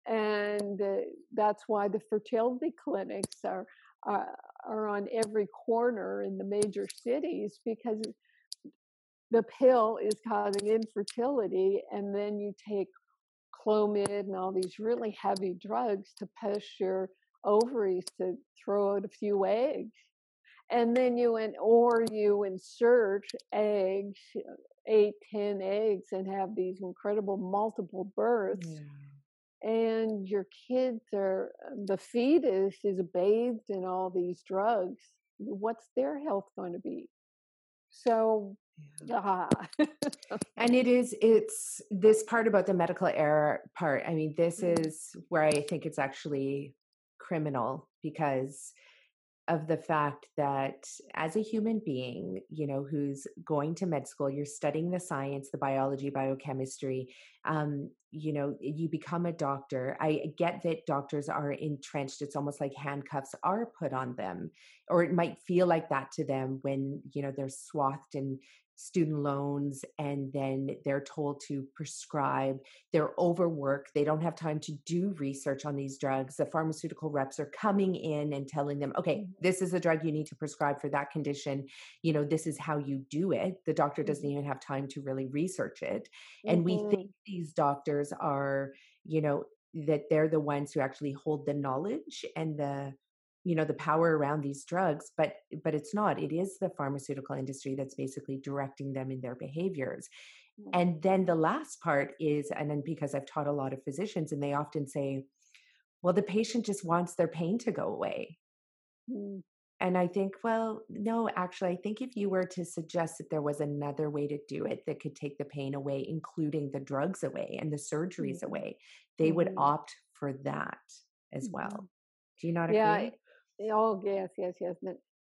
And uh, that's why the fertility clinics are, uh, are on every corner in the major cities because the pill is causing infertility, and then you take Clomid and all these really heavy drugs to push your ovaries to throw out a few eggs. And then you in, or you insert eggs, eight, ten eggs, and have these incredible multiple births. Yeah and your kids are um, the fetus is bathed in all these drugs what's their health going to be so yeah. uh and it is it's this part about the medical error part i mean this mm-hmm. is where i think it's actually criminal because of the fact that as a human being, you know, who's going to med school, you're studying the science, the biology, biochemistry, um, you know, you become a doctor. I get that doctors are entrenched. It's almost like handcuffs are put on them, or it might feel like that to them when, you know, they're swathed in student loans and then they're told to prescribe they're overworked they don't have time to do research on these drugs the pharmaceutical reps are coming in and telling them okay mm-hmm. this is a drug you need to prescribe for that condition you know this is how you do it the doctor doesn't mm-hmm. even have time to really research it and mm-hmm. we think these doctors are you know that they're the ones who actually hold the knowledge and the you know the power around these drugs but but it's not it is the pharmaceutical industry that's basically directing them in their behaviors And then the last part is, and then because I've taught a lot of physicians, and they often say, well, the patient just wants their pain to go away. Mm. And I think, well, no, actually, I think if you were to suggest that there was another way to do it that could take the pain away, including the drugs away and the surgeries mm-hmm. away, they mm-hmm. would opt for that as mm-hmm. well. Do you not yeah, agree? Oh, yes, yes, yes.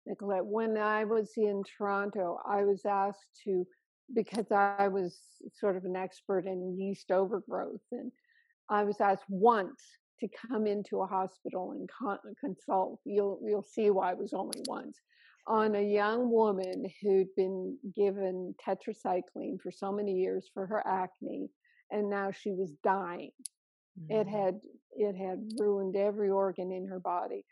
Nicolette, when I was in Toronto, I was asked to, because I was sort of an expert in yeast overgrowth, and I was asked once to come into a hospital and con- consult. You'll you'll see why it was only once on a young woman who'd been given tetracycline for so many years for her acne, and now she was dying. Mm-hmm. It had it had ruined every organ in her body.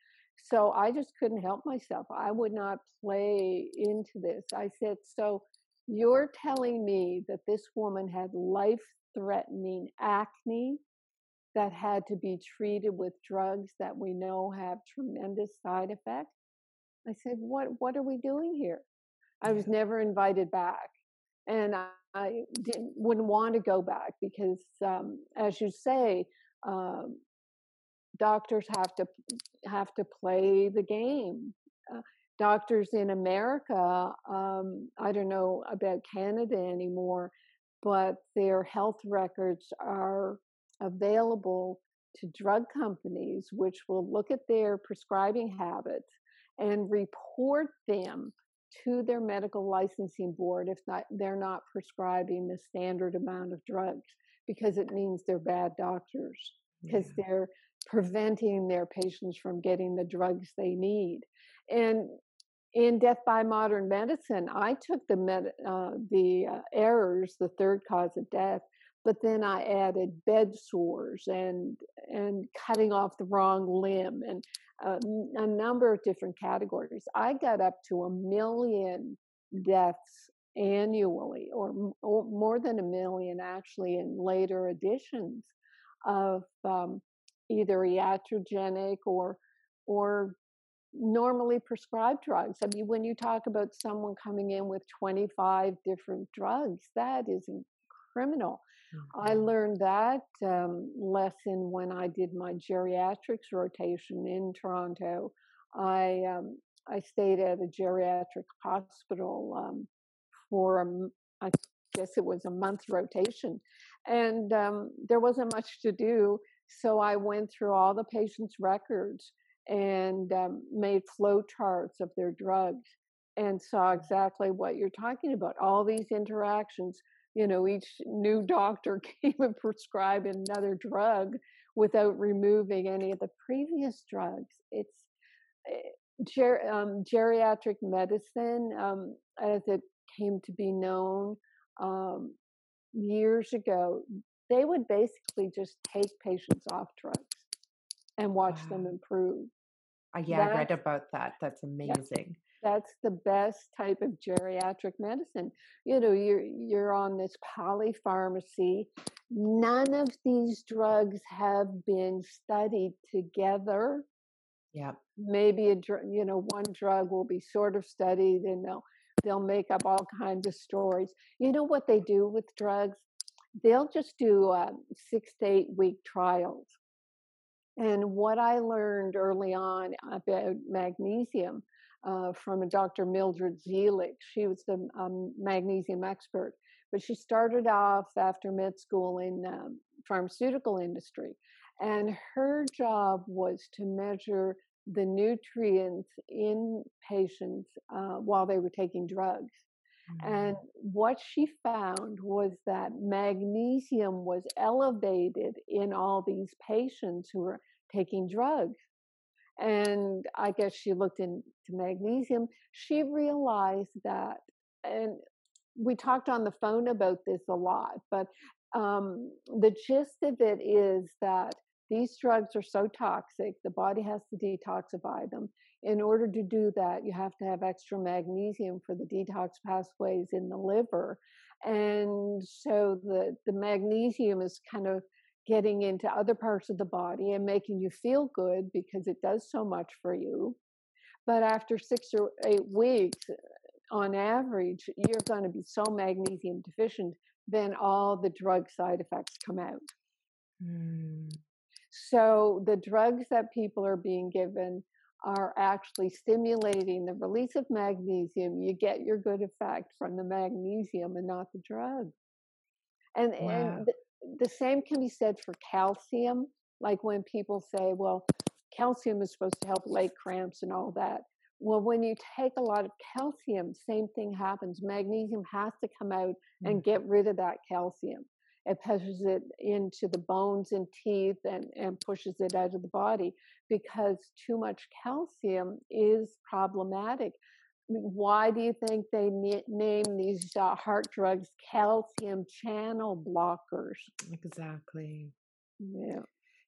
So I just couldn't help myself. I would not play into this. I said, "So you're telling me that this woman had life threatening acne that had to be treated with drugs that we know have tremendous side effects. I said, "What what are we doing here?" I was never invited back, and I, I didn't wouldn't want to go back because, um, as you say, um, doctors have to have to play the game. Uh, doctors in America, um, I don't know about Canada anymore, but their health records are available to drug companies, which will look at their prescribing habits and report them to their medical licensing board if not they're not prescribing the standard amount of drugs because it means they're bad doctors because yeah. they're preventing their patients from getting the drugs they need and in death by modern medicine i took the med- uh, the uh, errors the third cause of death but then I added bed sores and and cutting off the wrong limb and uh, a number of different categories. I got up to a million deaths annually, or, or more than a million actually, in later editions of um, either iatrogenic or or normally prescribed drugs. I mean, when you talk about someone coming in with 25 different drugs, that is criminal. Mm-hmm. I learned that um, lesson when I did my geriatrics rotation in Toronto. I um, I stayed at a geriatric hospital um, for a, I guess it was a month rotation, and um, there wasn't much to do. So I went through all the patients' records and um, made flow charts of their drugs and saw exactly what you're talking about. All these interactions you know, each new doctor came and prescribed another drug without removing any of the previous drugs. It's eh, ger- um, geriatric medicine, um, as it came to be known um, years ago. They would basically just take patients off drugs and watch wow. them improve. Uh, yeah, That's, I read about that. That's amazing. That's the best type of geriatric medicine. You know, you're you're on this polypharmacy. None of these drugs have been studied together. Yeah. Maybe a you know one drug will be sort of studied and they'll they'll make up all kinds of stories. You know what they do with drugs? They'll just do uh, six to eight week trials. And what I learned early on about magnesium uh, from a Dr. Mildred Seelig. She was the um, magnesium expert, but she started off after med school in um, pharmaceutical industry, and her job was to measure the nutrients in patients uh, while they were taking drugs. Mm-hmm. And what she found was that magnesium was elevated in all these patients who were taking drugs and I guess she looked into magnesium. She realized that, and we talked on the phone about this a lot, but um, the gist of it is that these drugs are so toxic, the body has to detoxify them. In order to do that, you have to have extra magnesium for the detox pathways in the liver. And so the, the magnesium is kind of getting into other parts of the body and making you feel good because it does so much for you. But after six or eight weeks, on average, you're going to be so magnesium deficient then all the drug side effects come out. Mm. So the drugs that people are being given are actually stimulating the release of magnesium. You get your good effect from the magnesium and not the drug. And, Wow. and the, the same can be said for calcium. Like when people say, well, calcium is supposed to help leg cramps and all that. Well, when you take a lot of calcium, same thing happens. Magnesium has to come out and hmm. get rid of that calcium. It pushes it into the bones and teeth and, and pushes it out of the body because too much calcium is problematic. I mean, Why do you think they na- name these uh, heart drugs calcium channel blockers? Exactly. Yeah.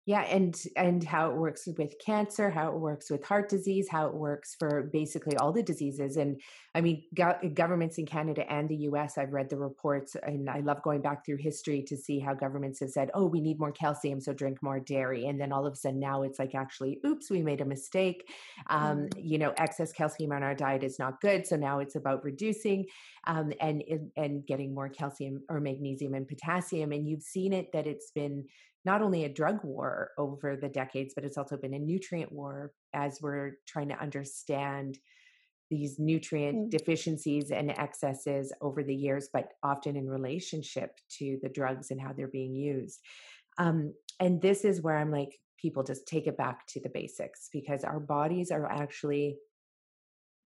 Yeah, and and how it works with cancer, how it works with heart disease, how it works for basically all the diseases. And I mean, go- governments in Canada and the U.S. I've read the reports, and I love going back through history to see how governments have said, "Oh, we need more calcium, so drink more dairy," and then all of a sudden now it's like, actually, oops, we made a mistake. Um, Mhm. You know, excess calcium on our diet is not good, so now it's about reducing um, and and getting more calcium or magnesium and potassium. And you've seen it that it's been not only a drug war over the decades, but it's also been a nutrient war as we're trying to understand these nutrient Mm. deficiencies and excesses over the years, but often in relationship to the drugs and how they're being used. Um, and this is where I'm like, people just take it back to the basics because our bodies are actually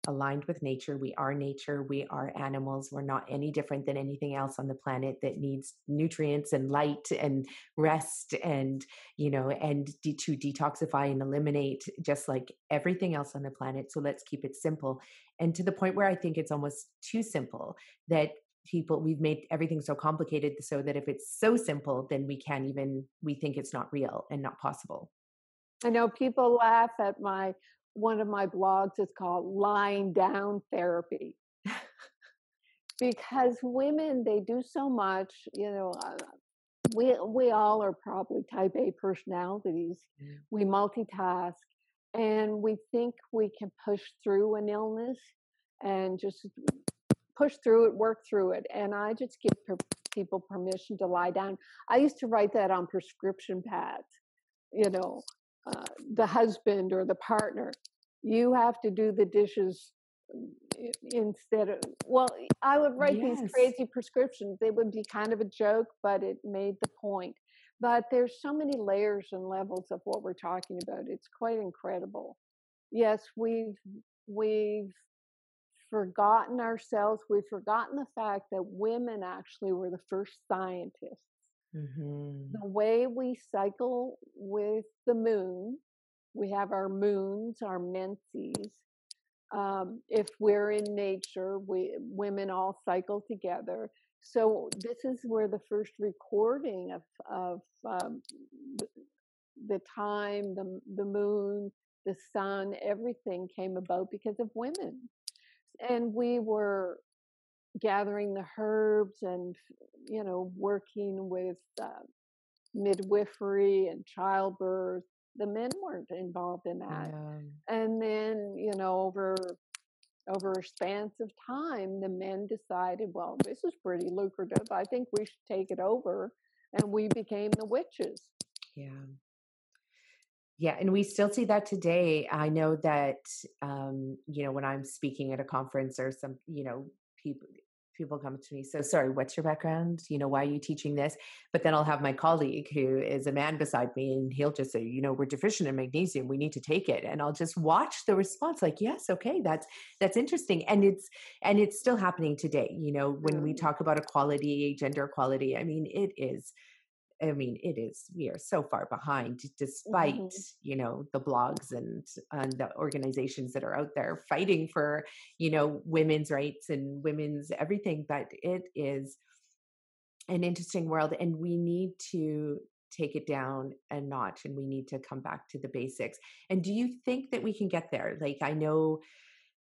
aligned with nature. We are nature. We are animals. We're not any different than anything else on the planet that needs nutrients and light and rest and, you know, and de- to detoxify and eliminate just like everything else on the planet. So let's keep it simple. And to the point where I think it's almost too simple that people, we've made everything so complicated so that if it's so simple, then we can't even, we think it's not real and not possible. I know people laugh at my one of my blogs is called lying down therapy. Because women they do so much you know uh, we we all are probably type A personalities. Mm. we multitask and we think we can push through an illness and just push through it work through it and I just give per- people permission to lie down. I used to write that on prescription pads you know uh, the husband or the partner you have to do the dishes mm, instead of well i would write Yes. these crazy prescriptions. They would be kind of a joke but it made the point. But there's so many layers and levels of what we're talking about. It's quite incredible. Yes we've we've forgotten ourselves. We've forgotten the fact that women actually were the first scientists. Mhm. the way we cycle with the moon, we have our moons, our menses. Um, if we're in nature, we women all cycle together. So this is where the first recording of of um, the time, the the moon, the sun, everything came about because of women, and we were gathering the herbs and you know working with uh, midwifery and childbirth the men weren't involved in that Yeah. and then you know over over a span of time the men decided well this is pretty lucrative i think we should take it over and we became the witches Yeah. Yeah. And we still see that today. I know that, um, you know, when I'm speaking at a conference or some, you know, people, people come to me, so sorry, what's your background? You know, why are you teaching this? But then I'll have my colleague who is a man beside me and he'll just say, you know, we're deficient in magnesium. We need to take it. And I'll just watch the response like, yes, okay, that's, that's interesting. And it's, and it's still happening today. You know, when we Mm. talk about equality, gender equality, I mean, it is, I mean, it is. We are so far behind, despite Mhm. you know the blogs and and the organizations that are out there fighting for you know women's rights and women's everything. But it is an interesting world, and we need to take it down a notch, and we need to come back to the basics. And do you think that we can get there? Like, I know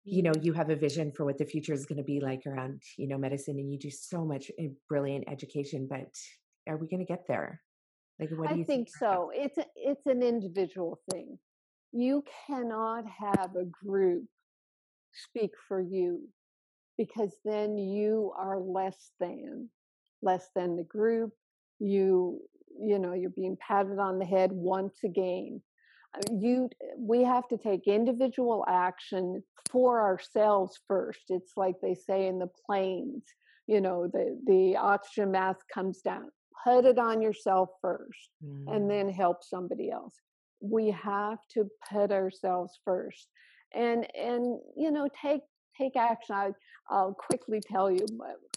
you know you have a vision for what the future is going to be like around you know medicine and you do so much eh, brilliant education but are we going to get there like what do I you think so. It's a, it's an individual thing. You cannot have a group speak for you because then you are less than. less than the group. You, you know, you're being patted on the head once again. Uh, you, we have to take individual action for ourselves first. It's like they say in the planes, you know, the, the oxygen mask comes down. Put it on yourself first mm. and then help somebody else. We have to put ourselves first and and you know take take action. I, I'll quickly tell you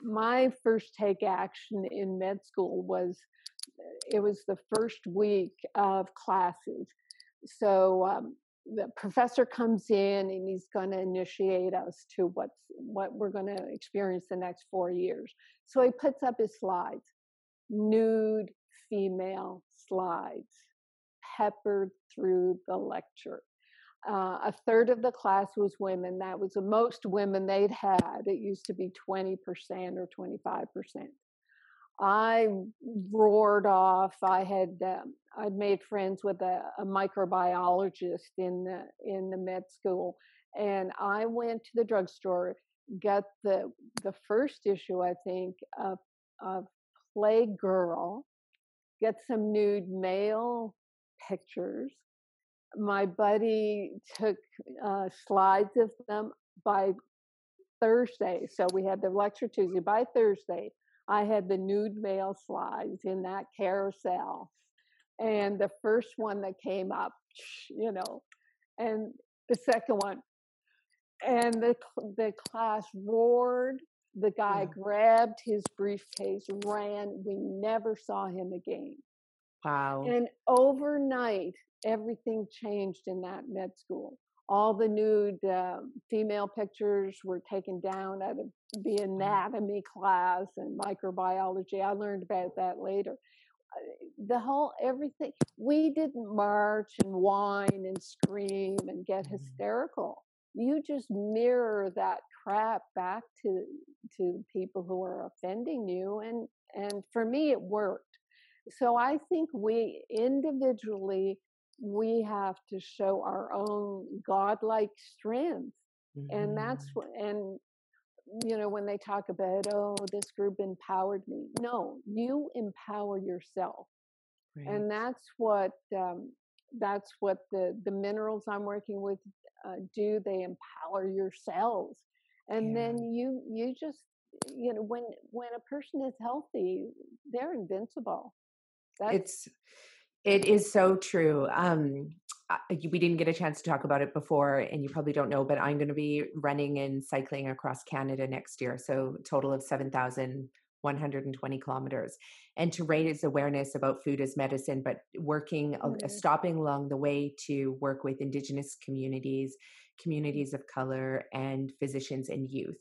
my first take action in med school was it was the first week of classes. So um, the professor comes in and he's going to initiate us to what's what we're going to experience the next four years. So he puts up his slides, nude female slides, peppered through the lecture. Uh, a third of the class was women. That was the most women they'd had. It used to be 20% or 25%. I roared off. I had um, I'd made friends with a, a, microbiologist in the in the med school, and I went to the drugstore, got the the first issue I think of of Playgirl, get some nude male pictures, my buddy took uh, slides of them by Thursday. So we had the lecture Tuesday. By Thursday, I had the nude male slides in that carousel. And the first one that came up, you know, and the second one. And the, the class roared. The guy yeah. grabbed his briefcase, ran. We never saw him again. Wow. And overnight, everything changed in that med school. All the nude uh, female pictures were taken down out of the anatomy class and microbiology. I learned about that later. Uh, the whole everything, we didn't march and whine and scream and get mm-hmm. hysterical. You just mirror that crap back to to people who are offending you and and for me it worked so i think we individually we have to show our own godlike strength mm-hmm. and that's mm-hmm. what and you know when they talk about oh this group empowered me no you empower yourself right. and that's what um, that's what the the minerals i'm working with uh, do they empower yourselves and yeah. then you you just you know when when a person is healthy they're invincible that's, it's it is so true. Um, we didn't get a chance to talk about it before, and you probably don't know, but I'm going to be running and cycling across Canada next year. So, total of 7,120 kilometers. And to raise awareness about food as medicine, but working, mm-hmm. stopping along the way to work with Indigenous communities, communities of color, and physicians and youth.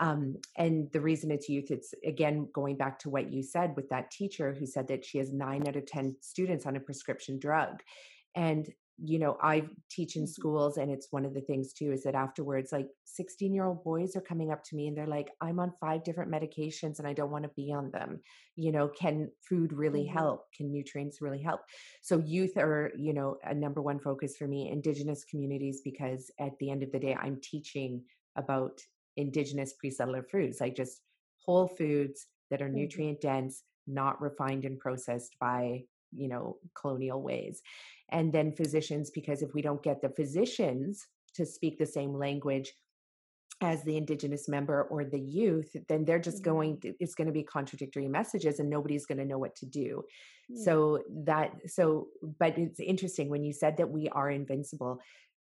Um, and the reason it's youth, it's again going back to what you said with that teacher who said that she has nine out of 10 students on a prescription drug. And, you know, I teach in mm-hmm. schools, and it's one of the things too is that afterwards, like 16 year old boys are coming up to me and they're like, I'm on five different medications and I don't want to be on them. You know, can food really mm-hmm. help? Can nutrients really help? So, youth are, you know, a number one focus for me, Indigenous communities, because at the end of the day, I'm teaching about indigenous pre-settler foods, like just whole foods that are mm-hmm. nutrient dense, not refined and processed by you know colonial ways and then physicians because if we don't get the physicians to speak the same language as the indigenous member or the youth then they're just mm-hmm. going to, it's going to be contradictory messages and nobody's going to know what to do so that so but it's interesting when you said that we are invincible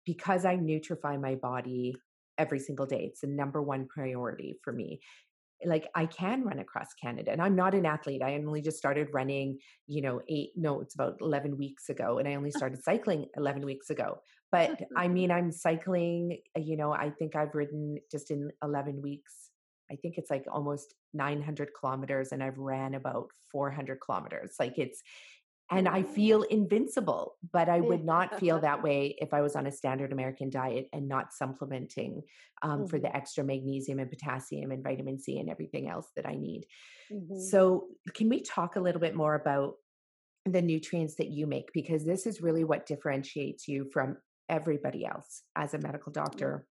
because i nutrify my body every single day. It's the number one priority for me. Like I can run across Canada and I'm not an athlete. I only just started running, you know, eight, no, it's about 11 weeks ago. And I only started cycling 11 weeks ago. But I mean, I'm cycling, uh, you know, I think I've ridden just in 11 weeks. I think it's like almost 900 kilometers and I've ran about 400 kilometers. Like it's, and I feel invincible. But I would not feel that way if I was on a standard American diet and not supplementing um, mm-hmm. for the extra magnesium and potassium and vitamin C and everything else that I need. Mm-hmm. So, can we talk a little bit more about the nutrients that you make? Because this is really what differentiates you from everybody else as a medical doctor.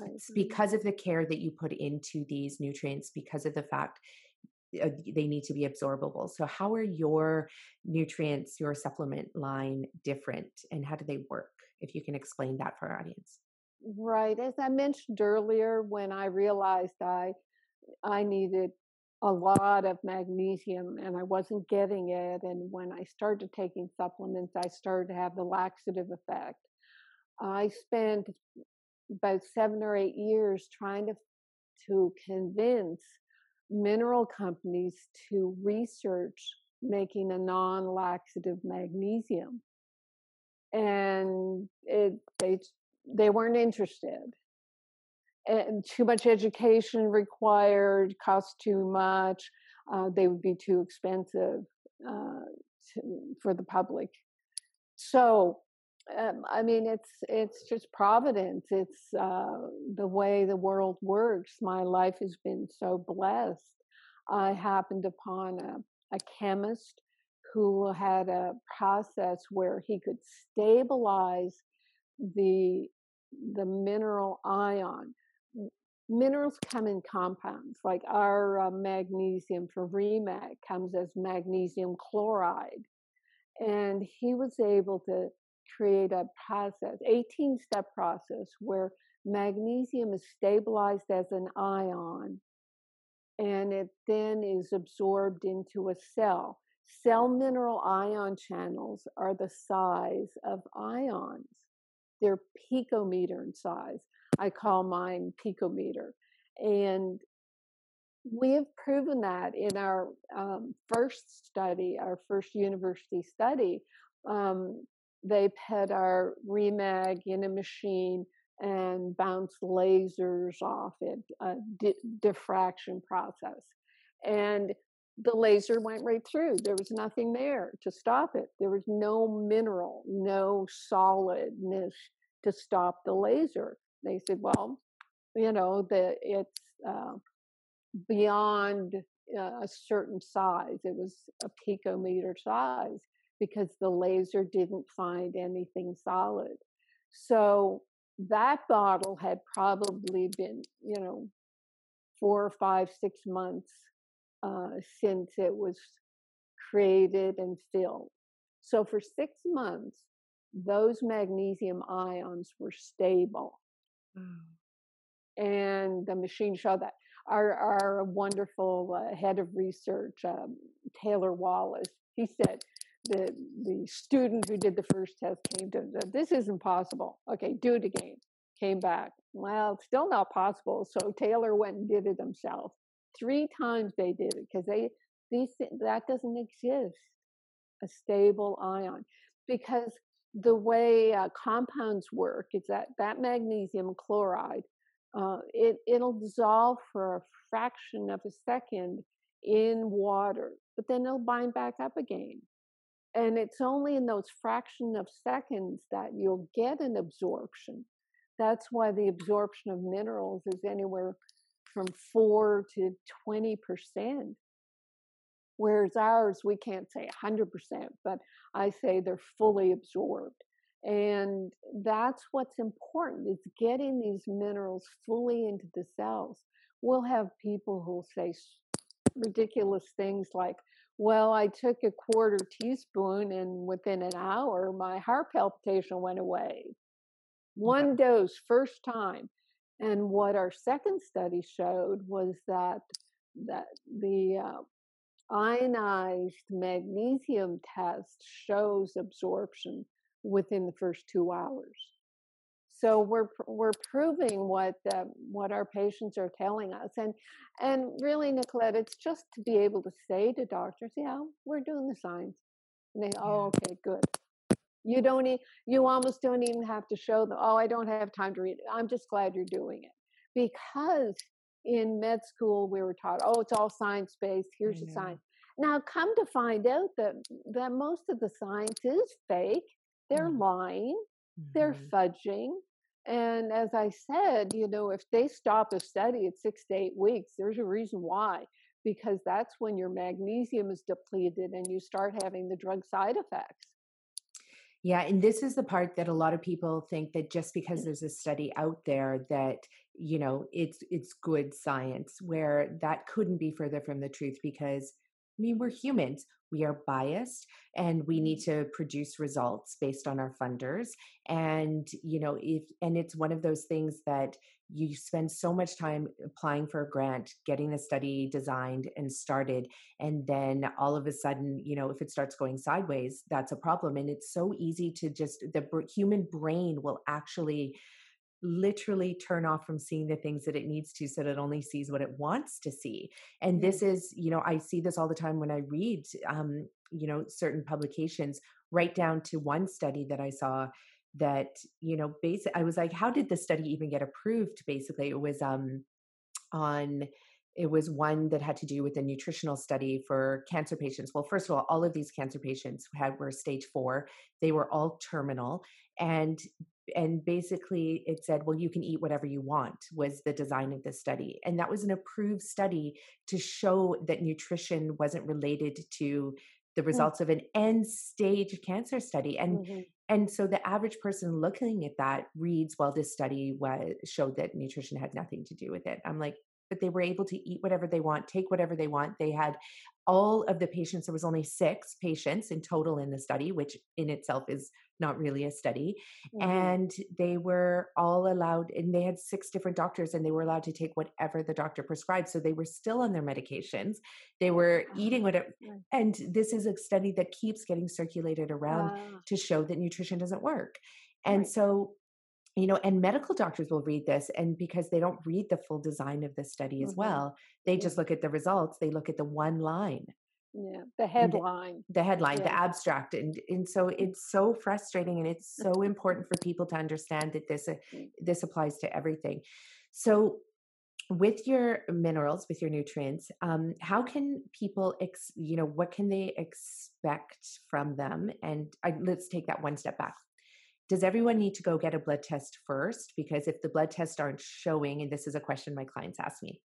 Right. It's because of the care that you put into these nutrients, because of the fact Uh, they need to be absorbable. So, how are your nutrients, your supplement line different, and how do they work? If you can explain that for our audience. Right. As I mentioned earlier, when I realized I I needed a lot of magnesium and I wasn't getting it, and when I started taking supplements, I started to have the laxative effect. I spent about seven or eight years trying to to convince mineral companies to research making a non-laxative magnesium. And it they they weren't interested. And too much education required cost too much uh, they would be too expensive uh, to, for the public. So um, I mean, it's it's just providence. It's uh, the way the world works. My life has been so blessed. I happened upon a, a chemist who had a process where he could stabilize the the mineral ion. Minerals come in compounds, like our uh, magnesium for REMAG comes as magnesium chloride, and he was able to create a process, 18 step process where magnesium is stabilized as an ion and it then is absorbed into a cell. Cell mineral ion channels are the size of ions. They're picometer in size. I call mine picometer. And we have proven that in our um, first study, our first university study. Um, they put our remag in a machine and bounce lasers off it, a di- diffraction process. And the laser went right through. There was nothing there to stop it. There was no mineral, no solidness to stop the laser. They said, well, you know, the, it's uh, beyond uh, a certain size. It was a picometer size because the laser didn't find anything solid. So that bottle had probably been, you know, four or five, six months uh, since it was created and filled. So for six months, those magnesium ions were stable. Mm. And the machine showed that. Our, our wonderful uh, head of research, um, Taylor Wallace, he said, the the student who did the first test came to this isn't possible. Okay, do it again. Came back. Well, it's still not possible. So Taylor went and did it himself. Three times they did it because they these that doesn't exist. A stable ion because the way uh, compounds work is that that magnesium chloride uh, it it'll dissolve for a fraction of a second in water, but then it'll bind back up again. And it's only in those fraction of seconds that you'll get an absorption. That's why the absorption of minerals is anywhere from 4 to 20%. Whereas ours, we can't say 100%, but I say they're fully absorbed. And that's what's important is getting these minerals fully into the cells. We'll have people who'll say ridiculous things like, well, I took a quarter teaspoon and within an hour, my heart palpitation went away. One yeah. dose, first time. And what our second study showed was that that the uh, ionized magnesium test shows absorption within the first two hours. So we're we're proving what uh, what our patients are telling us, and and really, Nicolette, it's just to be able to say to doctors, yeah, we're doing the science. And they, oh, okay, good. You don't, e- you almost don't even have to show them. Oh, I don't have time to read it. I'm just glad you're doing it because in med school we were taught, oh, it's all science based. Here's the sign Now, come to find out that that most of the science is fake. They're mm-hmm. lying. Mm-hmm. They're fudging and as I said, you know, if they stop a study at six to eight weeks, there's a reason why, because that's when your magnesium is depleted and you start having the drug side effects. Yeah, and this is the part that a lot of people think that just because mm. there's a study out there that you know it's it's good science where that couldn't be further from the truth because I mean we're humans we are biased and we need to produce results based on our funders and you know if and it's one of those things that you spend so much time applying for a grant getting the study designed and started and then all of a sudden you know if it starts going sideways that's a problem and it's so easy to just the human brain will actually literally turn off from seeing the things that it needs to so that it only sees what it wants to see. And mm-hmm. this is you know i see this all the time when i read um you know certain publications right down to one study that i saw that you know basic i was like how did the study even get approved? Basically it was um on it was one that had to do with a nutritional study for cancer patients. Well first of all all of these cancer patients had were stage 4 they were all terminal. And and basically it said well you can eat whatever you want was the design of the study and that was an approved study to show that nutrition wasn't related to the mm. results of an end stage cancer study and mm-hmm. and so the average person looking at that reads well this study was showed that nutrition had nothing to do with it i'm like but they were able to eat whatever they want, take whatever they want. They had all of the patients, there was only six patients in total in the study, which in itself is not really a study. Mm-hmm. And they were all allowed, and they had six different doctors, and they were allowed to take whatever the doctor prescribed. So they were still on their medications. They were eating whatever. And this is a study that keeps getting circulated around to show that nutrition doesn't work. And right. so you know and medical doctors will read this and because they don't read the full design of the study as mm-hmm. well they just look at the results they look at the one line yeah the headline the, the headline yeah. the abstract and and so it's so frustrating and it's so important for people to understand that this uh, mm. this applies to everything so with your minerals with your nutrients um, how can people ex, you know what can they expect from them and I, let's take that one step back does everyone need to go get a blood test first? Because if the blood tests aren't showing, and this is a question my clients ask me,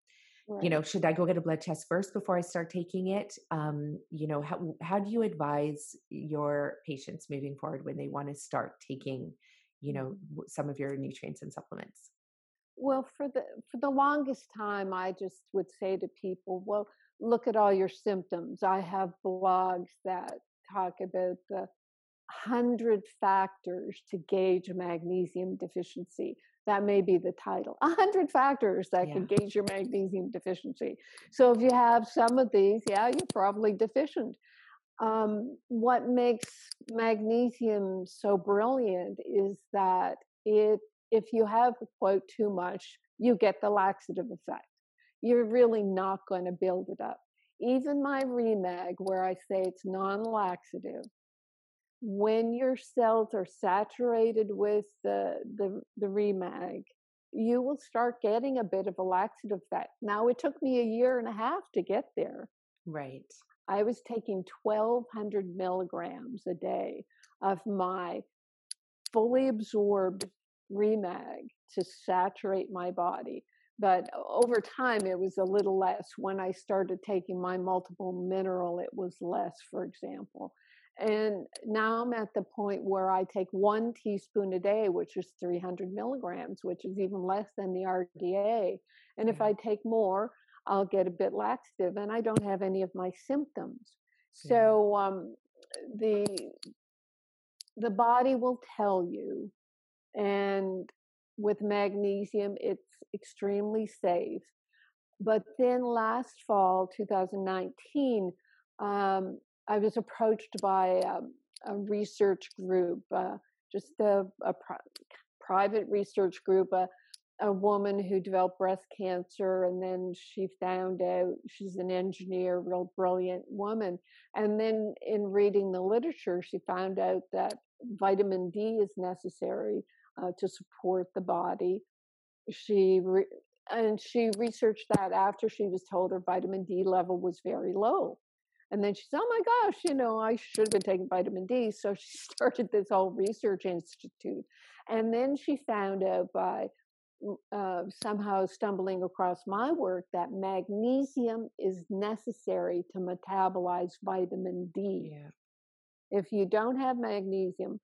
right. you know, should I go get a blood test first before I start taking it? Um, you know, how how do you advise your patients moving forward when they want to start taking, you know, mm-hmm. some of your nutrients and supplements? Well, for the for the longest time, I just would say to people, well, look at all your symptoms. I have blogs that talk about the hundred factors to gauge magnesium deficiency. That may be the title. A hundred factors that yeah. can gauge your magnesium deficiency. So if you have some of these, yeah, you're probably deficient. Um, what makes magnesium so brilliant is that it, if you have quote too much, you get the laxative effect. You're really not going to build it up. Even my Remag, where I say it's non-laxative, when your cells are saturated with the, the, the remag, you will start getting a bit of a laxative effect. Now, it took me a year and a half to get there. Right. I was taking 1200 milligrams a day of my fully absorbed remag to saturate my body. But over time, it was a little less. When I started taking my multiple mineral, it was less, for example. And now I'm at the point where I take one teaspoon a day, which is 300 milligrams, which is even less than the RDA. And if I take more, I'll get a bit laxative and I don't have any of my symptoms. So um, the the body will tell you, and with magnesium, it's extremely safe. But then last fall, 2019, um, I was approached by um, a research group, uh, just a, a private research group, uh, a woman who developed breast cancer, and then she found out she's an engineer, real brilliant woman. And then in reading the literature, she found out that vitamin D is necessary uh, to support the body. She re- and she researched that after she was told her vitamin D level was very low. And then she said, Oh my gosh, you know, I should have been taking vitamin D. So she started this whole research institute. And then she found out by uh, somehow stumbling across my work that magnesium is necessary to metabolize vitamin D. Yeah. If you don't have magnesium,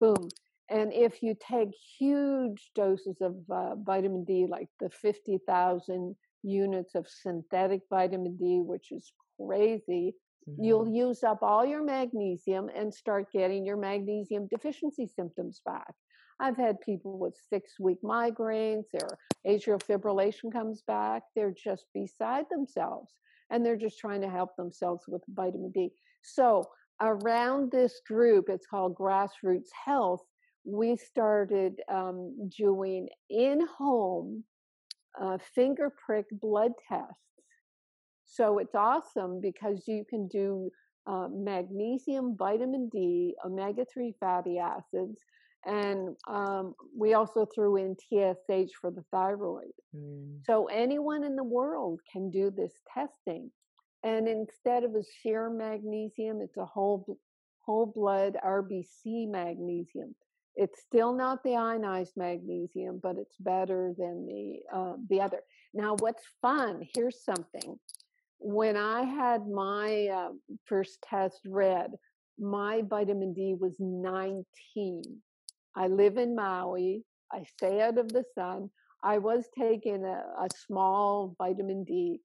boom. And if you take huge doses of uh, vitamin D, like the 50,000 units of synthetic vitamin D, which is crazy, mm-hmm. you'll use up all your magnesium and start getting your magnesium deficiency symptoms back. I've had people with six week migraines, their atrial fibrillation comes back, they're just beside themselves and they're just trying to help themselves with vitamin D. So, around this group, it's called Grassroots Health, we started um, doing in home uh, finger prick blood tests. So, it's awesome because you can do uh, magnesium, vitamin D, omega 3 fatty acids and um, we also threw in TSH for the thyroid. Mm. So anyone in the world can do this testing. And instead of a serum magnesium, it's a whole whole blood RBC magnesium. It's still not the ionized magnesium, but it's better than the uh, the other. Now, what's fun? Here's something. When I had my uh, first test read, my vitamin D was 19. I live in Maui. I stay out of the sun. I was taking a, a small vitamin D.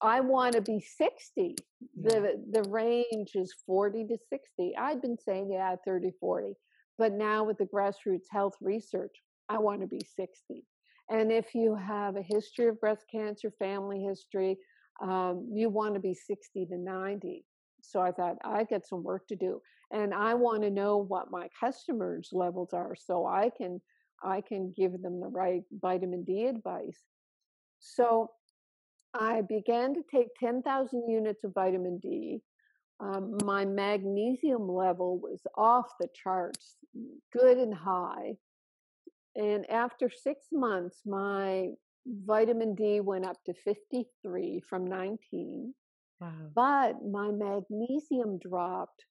I want to be 60. The the range is 40 to 60. I'd been saying, yeah, 30, 40. But now with the grassroots health research, I want to be 60. And if you have a history of breast cancer, family history, um, you want to be 60 to 90. So I thought, I get some work to do and I want to know what my customers' levels are so I can I can give them the right vitamin D advice. So I began to take 10,000 units of vitamin D. Um, my magnesium level was off the charts, good and high. And after six months, my vitamin D went up to 53 from 19. Wow. But my magnesium dropped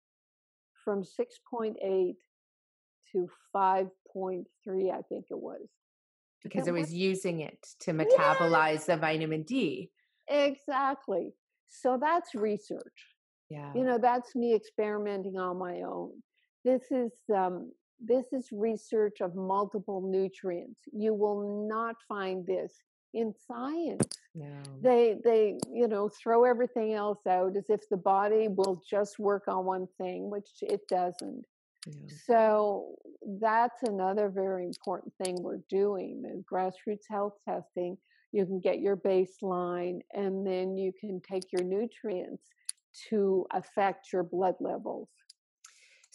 from 6.8 to 5.3, I think it was. Because it was using it to metabolize yeah. the vitamin D. Exactly. So that's research. Yeah. You know, that's me experimenting on my own. This is um, this is research of multiple nutrients. You will not find this in science. No. They they you know throw everything else out as if the body will just work on one thing, which it doesn't. Yeah. So that's another very important thing we're doing. The grassroots health testing. You can get your baseline, and then you can take your nutrients to affect your blood levels.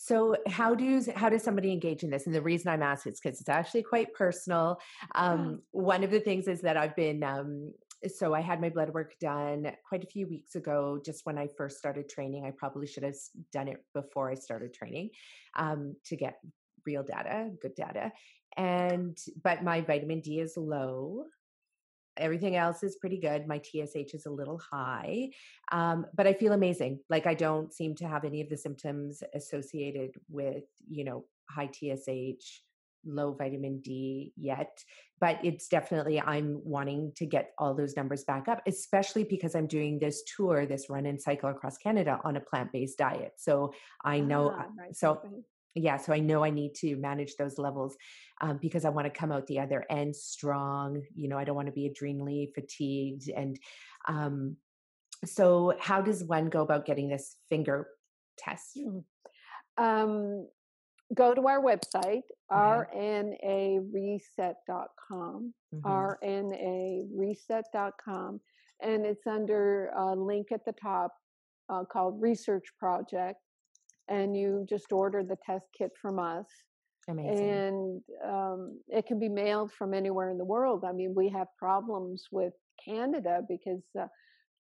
So how does how does somebody engage in this? And the reason I'm asking is because it's actually quite personal. Um, one of the things is that I've been um, so I had my blood work done quite a few weeks ago, just when I first started training. I probably should have done it before I started training um, to get real data, good data. And but my vitamin D is low everything else is pretty good. My TSH is a little high, um, but I feel amazing. Like I don't seem to have any of the symptoms associated with, you know, high TSH, low vitamin D yet. But it's definitely, I'm wanting to get all those numbers back up, especially because I'm doing this tour, this run and cycle across Canada on a plant based diet. So I know, ah, right, so. Yeah, so I know I need to manage those levels um, because I want to come out the other end strong. You know, I don't want to be adrenally fatigued. And um, so, how does one go about getting this finger test? Mm. Um, go to our website, mm-hmm. rnareset.com, mm-hmm. rnareset.com, and it's under a link at the top uh, called Research Project. And you just order the test kit from us Amazing. And um, it can be mailed from anywhere in the world. I mean, we have problems with Canada because uh,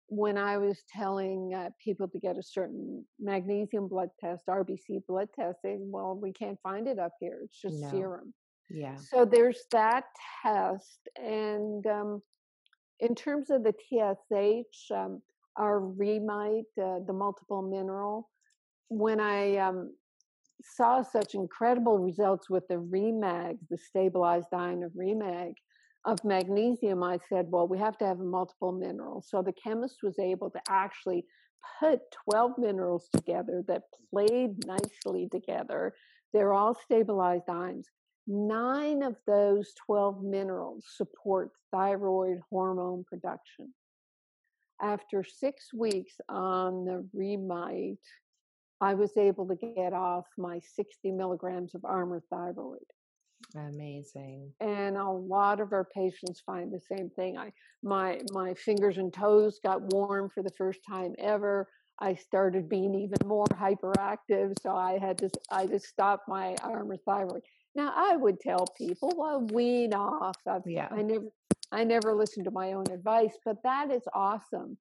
when I was telling uh, people to get a certain magnesium blood test, RBC blood test, they, well, we can't find it up here. It's just no. serum. Yeah. So there's that test. And um, in terms of the TSH, um, our ReMyte, uh, the multiple mineral, when I um, saw such incredible results with the Remag, the stabilized ion of Remag, of magnesium, I said, well, we have to have multiple mineral. So the chemist was able to actually put 12 minerals together that played nicely together. They're all stabilized ions. Nine of those 12 minerals support thyroid hormone production. After six weeks on the ReMyte, I was able to get off my 60 milligrams of Armour thyroid. Amazing. And a lot of our patients find the same thing. I my my fingers and toes got warm for the first time ever. I started being even more hyperactive, so I had to I just stopped my Armour thyroid. Now I would tell people, well, wean off. I've, Yeah. I never I never listened to my own advice, but that is awesome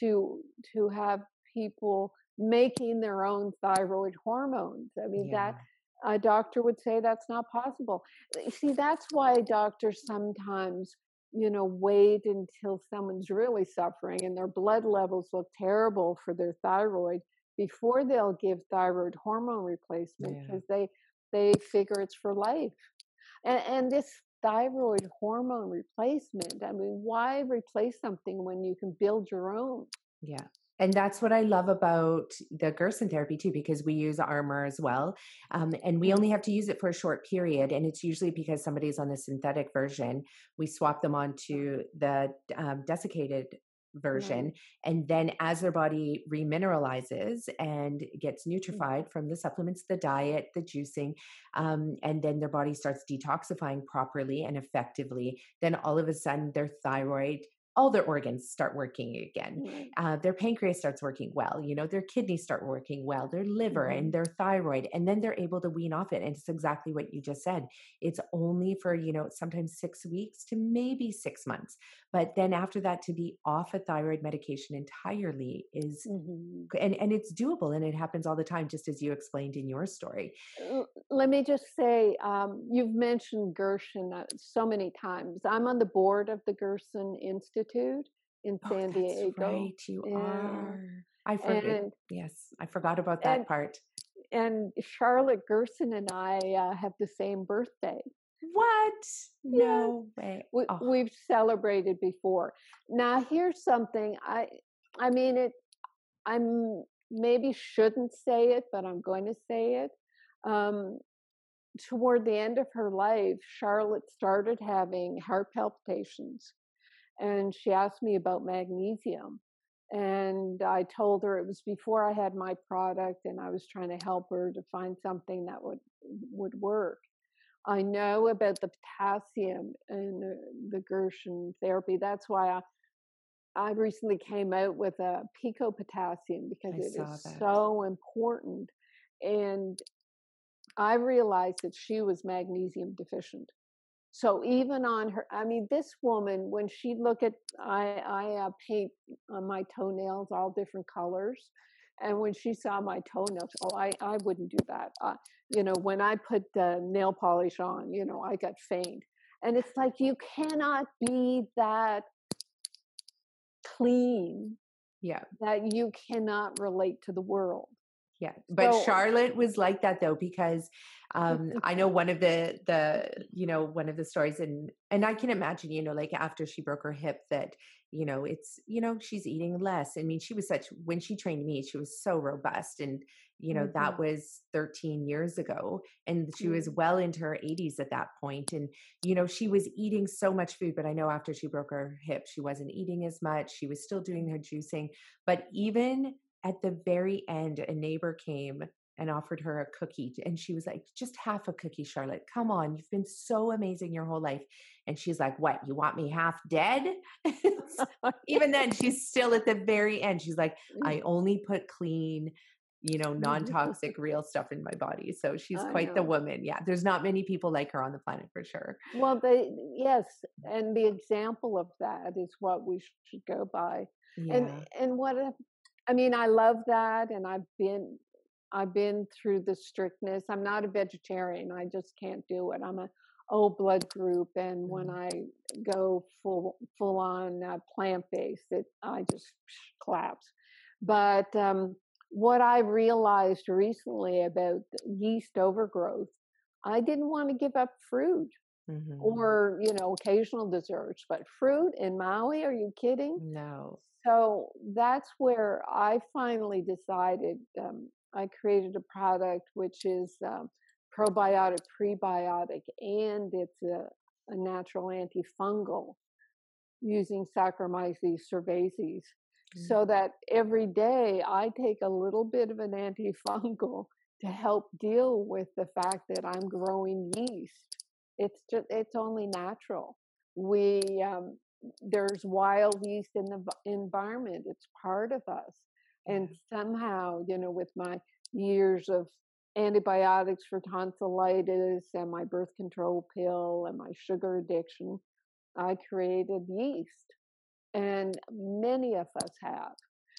to to have people making their own thyroid hormones. I mean that a doctor would say that's not possible. Eh, see, that's why doctors sometimes, you know, wait until someone's really suffering and their blood levels look terrible for their thyroid before they'll give thyroid hormone replacement Yeah. because they they figure it's for life. And, and this thyroid hormone replacement, I mean, why replace something when you can build your own? Yeah. And that's what I love about the Gerson therapy too, because we use Armour as well. Um, and we only have to use it for a short period. And it's usually because somebody's on the synthetic version. We swap them onto the um, desiccated version. And then as their body remineralizes and gets nutrified from the supplements, the diet, the juicing, um, and then their body starts detoxifying properly and effectively, then all of a sudden their thyroid, all their organs start working again Right. uh, their pancreas starts working well you know their kidneys start working well their liver Mhm. and their thyroid and then they're able to wean off it and it's exactly what you just said it's only for you know sometimes six weeks to maybe six months but then after that to be off a thyroid medication entirely is Mhm. and and it's doable and it happens all the time just as you explained in your story let me just say um, you've mentioned gerson uh, so many times i'm on the board of the gerson institute in oh san that's diego right you are. I forget and yes i forgot about that and part. and charlotte gerson and i uh, have the same birthday. What? Yes no way. we, oh we've celebrated before. Now here's something i i mean it i'm maybe shouldn't say it but i'm going to say it um, toward the end of her life charlotte started having heart palpitations and she asked me about magnesium and i told her it was before i had my product and i was trying to help her to find something that would would work i know about the potassium and the, gerson therapy that's why i I recently came out with a pico potassium because I it is that. so important. And I realized that she was magnesium deficient. So even on her, I mean, this woman, when she look at, I I uh, paint on my toenails all different colors, and when she saw my toenails, oh, I I wouldn't do that. Uh, you know, when I put uh, nail polish on, you know, I got faint, and it's like you cannot be that clean yeah that you cannot relate to the world. Yeah, but So Charlotte was like that though because um I know one of the the you know one of the stories and and I can imagine you know like after she broke her hip that you know it's you know she's eating less. I mean she was such when she trained me she was so robust and you know that Mhm. was 13 years ago and she was Mm. well into her 80s at that point and you know she was eating so much food but I know after she broke her hip she wasn't eating as much. She was still doing her juicing but even at the very end, a neighbor came and offered her a cookie. And she was like, just half a cookie, Charlotte. Come on. You've been so amazing your whole life. And she's like, what? You want me half dead? Even then, she's still at the very end. She's like, I mm. only put clean, you know, non toxic, real stuff in my body. So she's I quite the woman. Yeah. There's not many people like her on the planet for sure. Well, they yes, and the example of that is what we should go by. And Yeah. and what if, I mean, I love that, and I've been I've been through the strictness. I'm not a vegetarian. I just can't do it. I'm a O blood group, and when Mhm. I go full full on uh, plant based, it I just collapse. But um, what I realized recently about yeast overgrowth, I didn't want to give up fruit. mm-hmm. or you know occasional desserts but fruit in maui are you kidding no so that's where i finally decided um, i created a product which is um, probiotic prebiotic and it's a, a natural antifungal using saccharomyces cerevisiae. Mm-hmm. so that every day i take a little bit of an antifungal to help deal with the fact that i'm growing yeast. It's just it's only natural. We um, there's wild yeast in the environment it's part of us. And somehow you know with my years of antibiotics for tonsillitis and my birth control pill and my sugar addiction i created yeast and many of us have.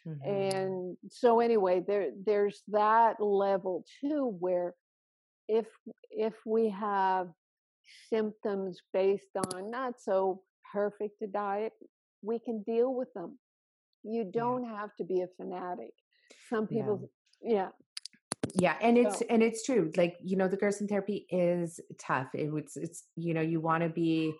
Mm-hmm. and so anyway there there's that level too where if if we have symptoms based on not so perfect a diet, we can deal with them. You don't yeah. have to be a fanatic. Some people, yeah. yeah. Yeah, and it's and it's true. Like you know, the Gerson therapy is tough. It, it's it's you know you want to be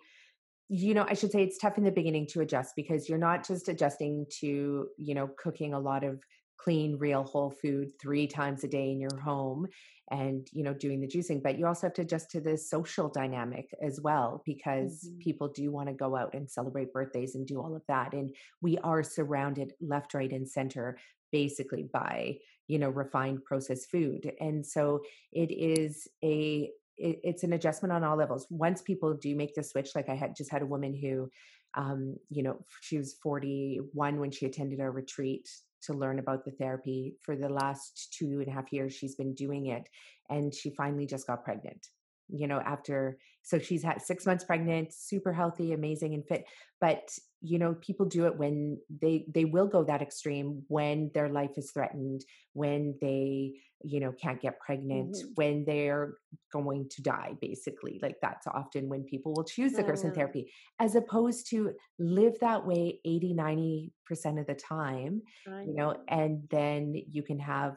you know i should say it's tough in the beginning to adjust because you're not just adjusting to you know cooking a lot of clean real whole food three times a day in your home and you know doing the juicing but you also have to adjust to the social dynamic as well because mm-hmm. people do want to go out and celebrate birthdays and do all of that and we are surrounded left right and center basically by you know refined processed food and so it is a it, it's an adjustment on all levels once people do make the switch like i had just had a woman who um, you know she was 41 when she attended a retreat to learn about the therapy. For the last two and a half years, she's been doing it. And she finally just got pregnant, you know, after, so she's had six months pregnant, super healthy, amazing, and fit. But, you know, people do it when they, they will go that extreme when their life is threatened, when they, you know, can't get pregnant, mm-hmm. when they're going to die, basically. Like that's often when people will choose the Gerson mm-hmm. therapy, as opposed to live that way 80, 90% of the time, you know, and then you can have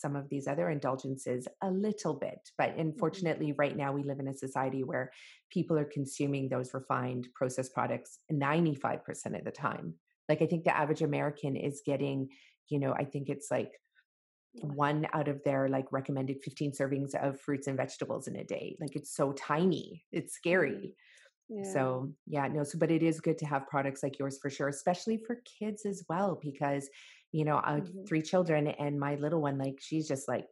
some of these other indulgences a little bit. But mm-hmm. unfortunately, right now we live in a society where people are consuming those refined processed products 95% of the time. Like I think the average American is getting, you know, I think it's like one out of their like recommended 15 servings of fruits and vegetables in a day. Like it's so tiny. It's mm-hmm. scary. Yeah. So, yeah, no, so, but it is good to have products like yours for sure, especially for kids as well, because, you know, mm-hmm. three children and my little one, like, she's just like,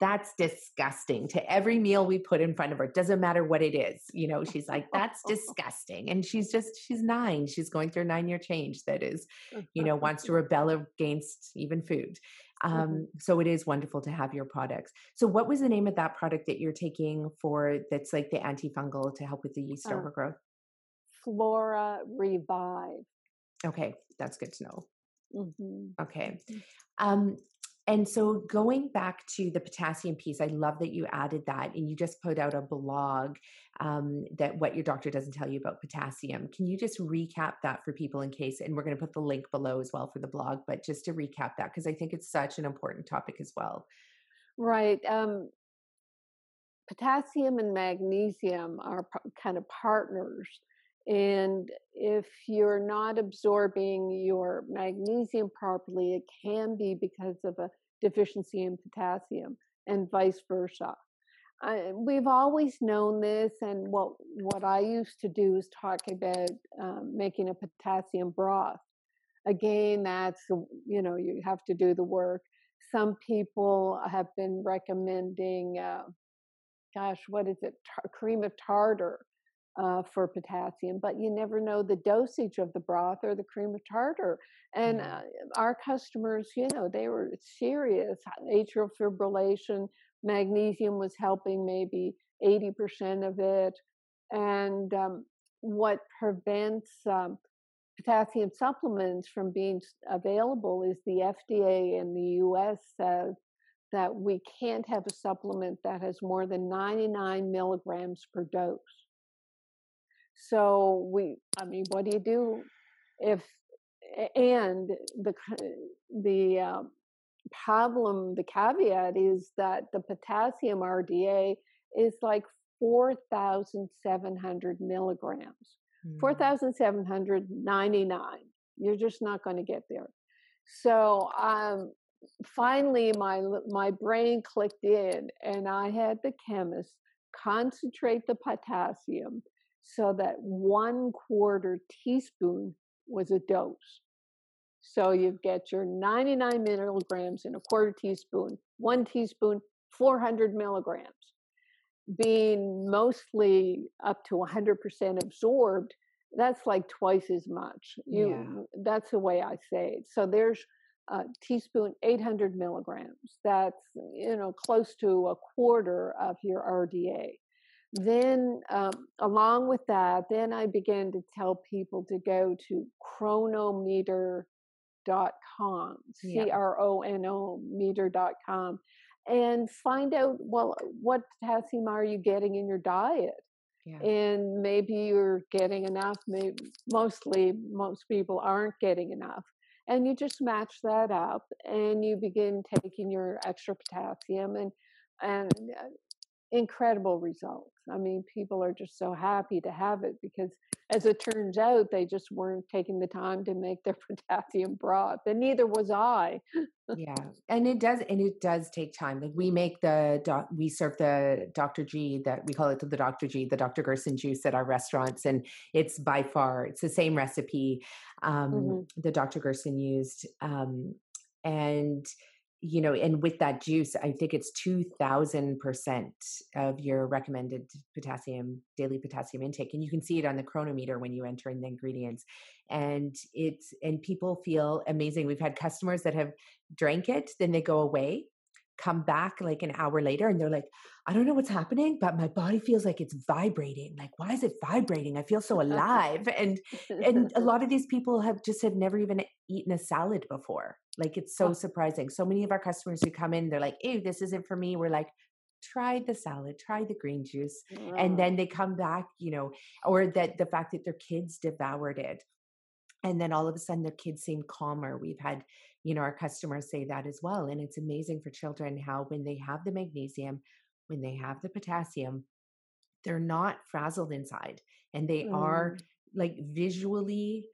that's disgusting to every meal we put in front of her doesn't matter what it is you know she's like that's disgusting and she's just she's nine she's going through a nine year change that is you know wants to rebel against even food mm-hmm. um, so it is wonderful to have your products so what was the name of that product that you're taking for that's like the antifungal to help with the yeast uh, overgrowth flora revive okay that's good to know mm-hmm. okay mm-hmm. um and so going back to the potassium piece, I love that you added that and you just put out a blog um, that what your doctor doesn't tell you about potassium. Can you just recap that for people in case, and we're going to put the link below as well for the blog, but just to recap that, because I think it's such an important topic as well. Right. Um, potassium and magnesium are kind of partners. And if you're not absorbing your magnesium properly, it can be because of a deficiency in potassium and vice versa. I, we've always known this, and what what I used to do is talk about um, making a potassium broth. Again, that's you know you have to do the work. Some people have been recommending, uh, gosh, what is it, Tar- cream of tartar uh, for potassium, but you never know the dosage of the broth or the cream of tartar. And uh, our customers, you know, they were serious. Atrial fibrillation, magnesium was helping maybe 80% of it. And um, what prevents um, potassium supplements from being available is the FDA in the US says that we can't have a supplement that has more than 99 milligrams per dose. So we, I mean, what do you do if, and the, the uh, problem, the caveat is that the potassium RDA is like 4,700 milligrams. Mm. 4,799. You're just not going to get there. So um, finally, my my brain clicked in, and I had the chemist concentrate the potassium so that one quarter teaspoon was a dose. So you get your 99 milligrams in a quarter teaspoon, one teaspoon, 400 milligrams. Being mostly up to 100% absorbed, that's like twice as much. You, yeah. that's the way I say it. So there's a teaspoon, 800 milligrams. That's you know close to a quarter of your RDA then um, along with that then i began to tell people to go to cronometer.com c-r-o-n-o meter.com and find out well what potassium are you getting in your diet yeah. and maybe you're getting enough maybe mostly most people aren't getting enough and you just match that up and you begin taking your extra potassium and and uh, incredible results. I mean, people are just so happy to have it because, as it turns out, they just weren't taking the time to make their potassium broth, and neither was I. yeah, and it does, and it does take time. Like we make the doc, we serve the Dr. G that we call it the Dr. G, the Dr. Gerson juice at our restaurants, and it's by far it's the same recipe um, mm-hmm. the Dr. Gerson used, um, and you know, and with that juice, I think it's 2000% of your recommended potassium, daily potassium intake. And you can see it on the cronometer when you enter in the ingredients. And it's, and people feel amazing. We've had customers that have drank it, then they go away, come back like an hour later, and they're like, I don't know what's happening, but my body feels like it's vibrating. Like, why is it vibrating? I feel so alive. and, and a lot of these people have just have never even eaten a salad before like it's so oh. surprising. So many of our customers who come in, they're like, "Ew, this isn't for me." We're like, try the salad, try the green juice. And mm. then they come back, you know, or that the fact that their kids devoured it. And then all of a sudden their kids seem calmer. We've had, you know, our customers say that as well. And it's amazing for children how when they have the magnesium, when they have the potassium, they're not frazzled inside and they mm. are like visually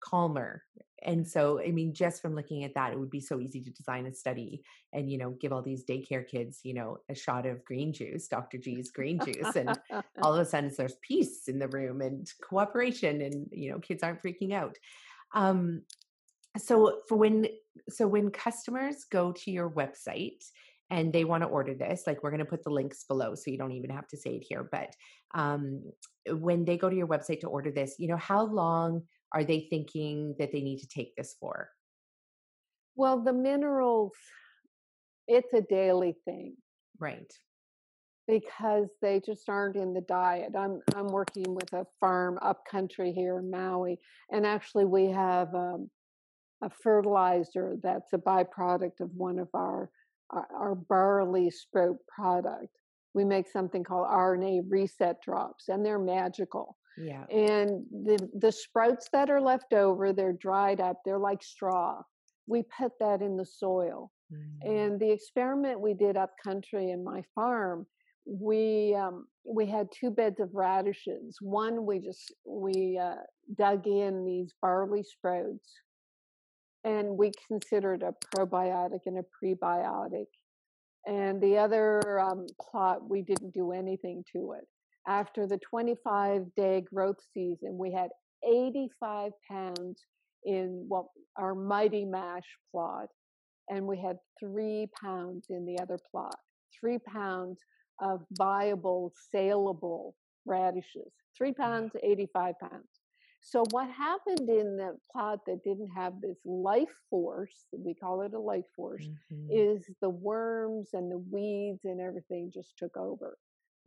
calmer and so i mean just from looking at that it would be so easy to design a study and you know give all these daycare kids you know a shot of green juice dr g's green juice and all of a sudden there's peace in the room and cooperation and you know kids aren't freaking out um so for when so when customers go to your website and they want to order this like we're going to put the links below so you don't even have to say it here but um when they go to your website to order this you know how long are they thinking that they need to take this for? Well, the minerals, it's a daily thing. Right. Because they just aren't in the diet. I'm I'm working with a farm up country here in Maui, and actually we have um, a fertilizer that's a byproduct of one of our our, our barley sprout product. We make something called RNA reset drops, and they're magical. Yeah. And the the sprouts that are left over, they're dried up. They're like straw. We put that in the soil. Mm-hmm. And the experiment we did up country in my farm, we um, we had two beds of radishes. One we just we uh, dug in these barley sprouts, and we considered a probiotic and a prebiotic. And the other um, plot, we didn't do anything to it after the 25 day growth season, we had 85 pounds in what our mighty mash plot, and we had three pounds in the other plot. Three pounds of viable, saleable radishes. Three pounds, 85 pounds. So, what happened in the plot that didn't have this life force, we call it a life force, mm-hmm. is the worms and the weeds and everything just took over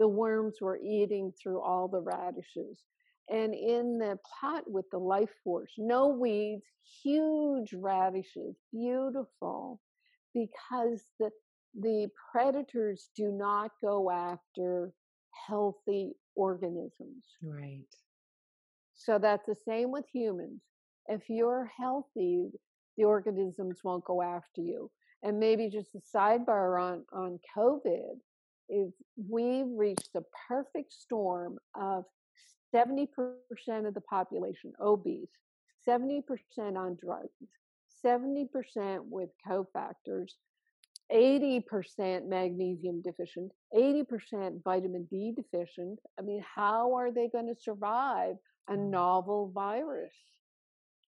the worms were eating through all the radishes. And in the pot with the life force, no weeds, huge radishes, beautiful, because the the predators do not go after healthy organisms. Right. So that's the same with humans. If you're healthy, the organisms won't go after you. And maybe just a sidebar on, on COVID is we reached the perfect storm of 70% of the population obese, 70% on drugs, 70% with cofactors, 80% magnesium deficient, 80% vitamin D deficient. I mean, how are they going to survive a mm. novel virus?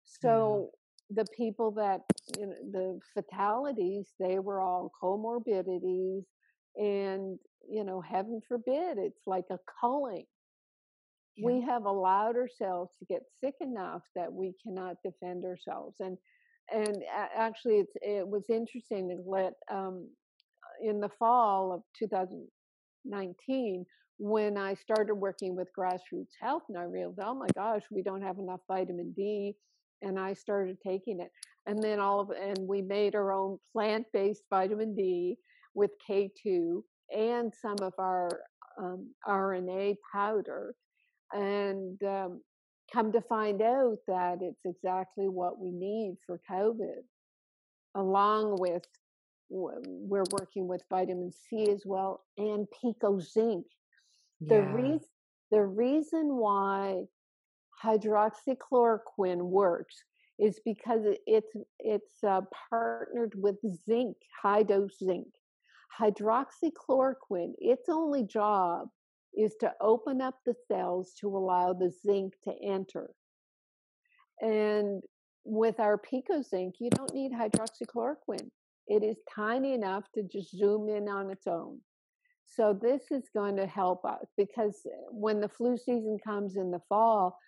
So yeah. the people that, you know, the fatalities, they were all comorbidities. And, you know, heaven forbid, it's like a culling. Yeah. We have allowed ourselves to get sick enough that we cannot defend ourselves. And and actually, it's, it was interesting to let um, in the fall of 2019 when I started working with grassroots health, and I realized, oh my gosh, we don't have enough vitamin D, and I started taking it, and then all of and we made our own plant-based vitamin D with K2 and some of our um, RNA powder, and um, come to find out that it's exactly what we need for COVID, along with we're working with vitamin C as well and pico zinc. Yeah. The reason the reason why hydroxychloroquine works is because it's it's uh, partnered with zinc, high dose zinc. Hydroxychloroquine, its only job is to open up the cells to allow the zinc to enter. And with our pico zinc, you don't need hydroxychloroquine. It is tiny enough to just zoom in on its own. So this is going to help us because when the flu season comes in the fall,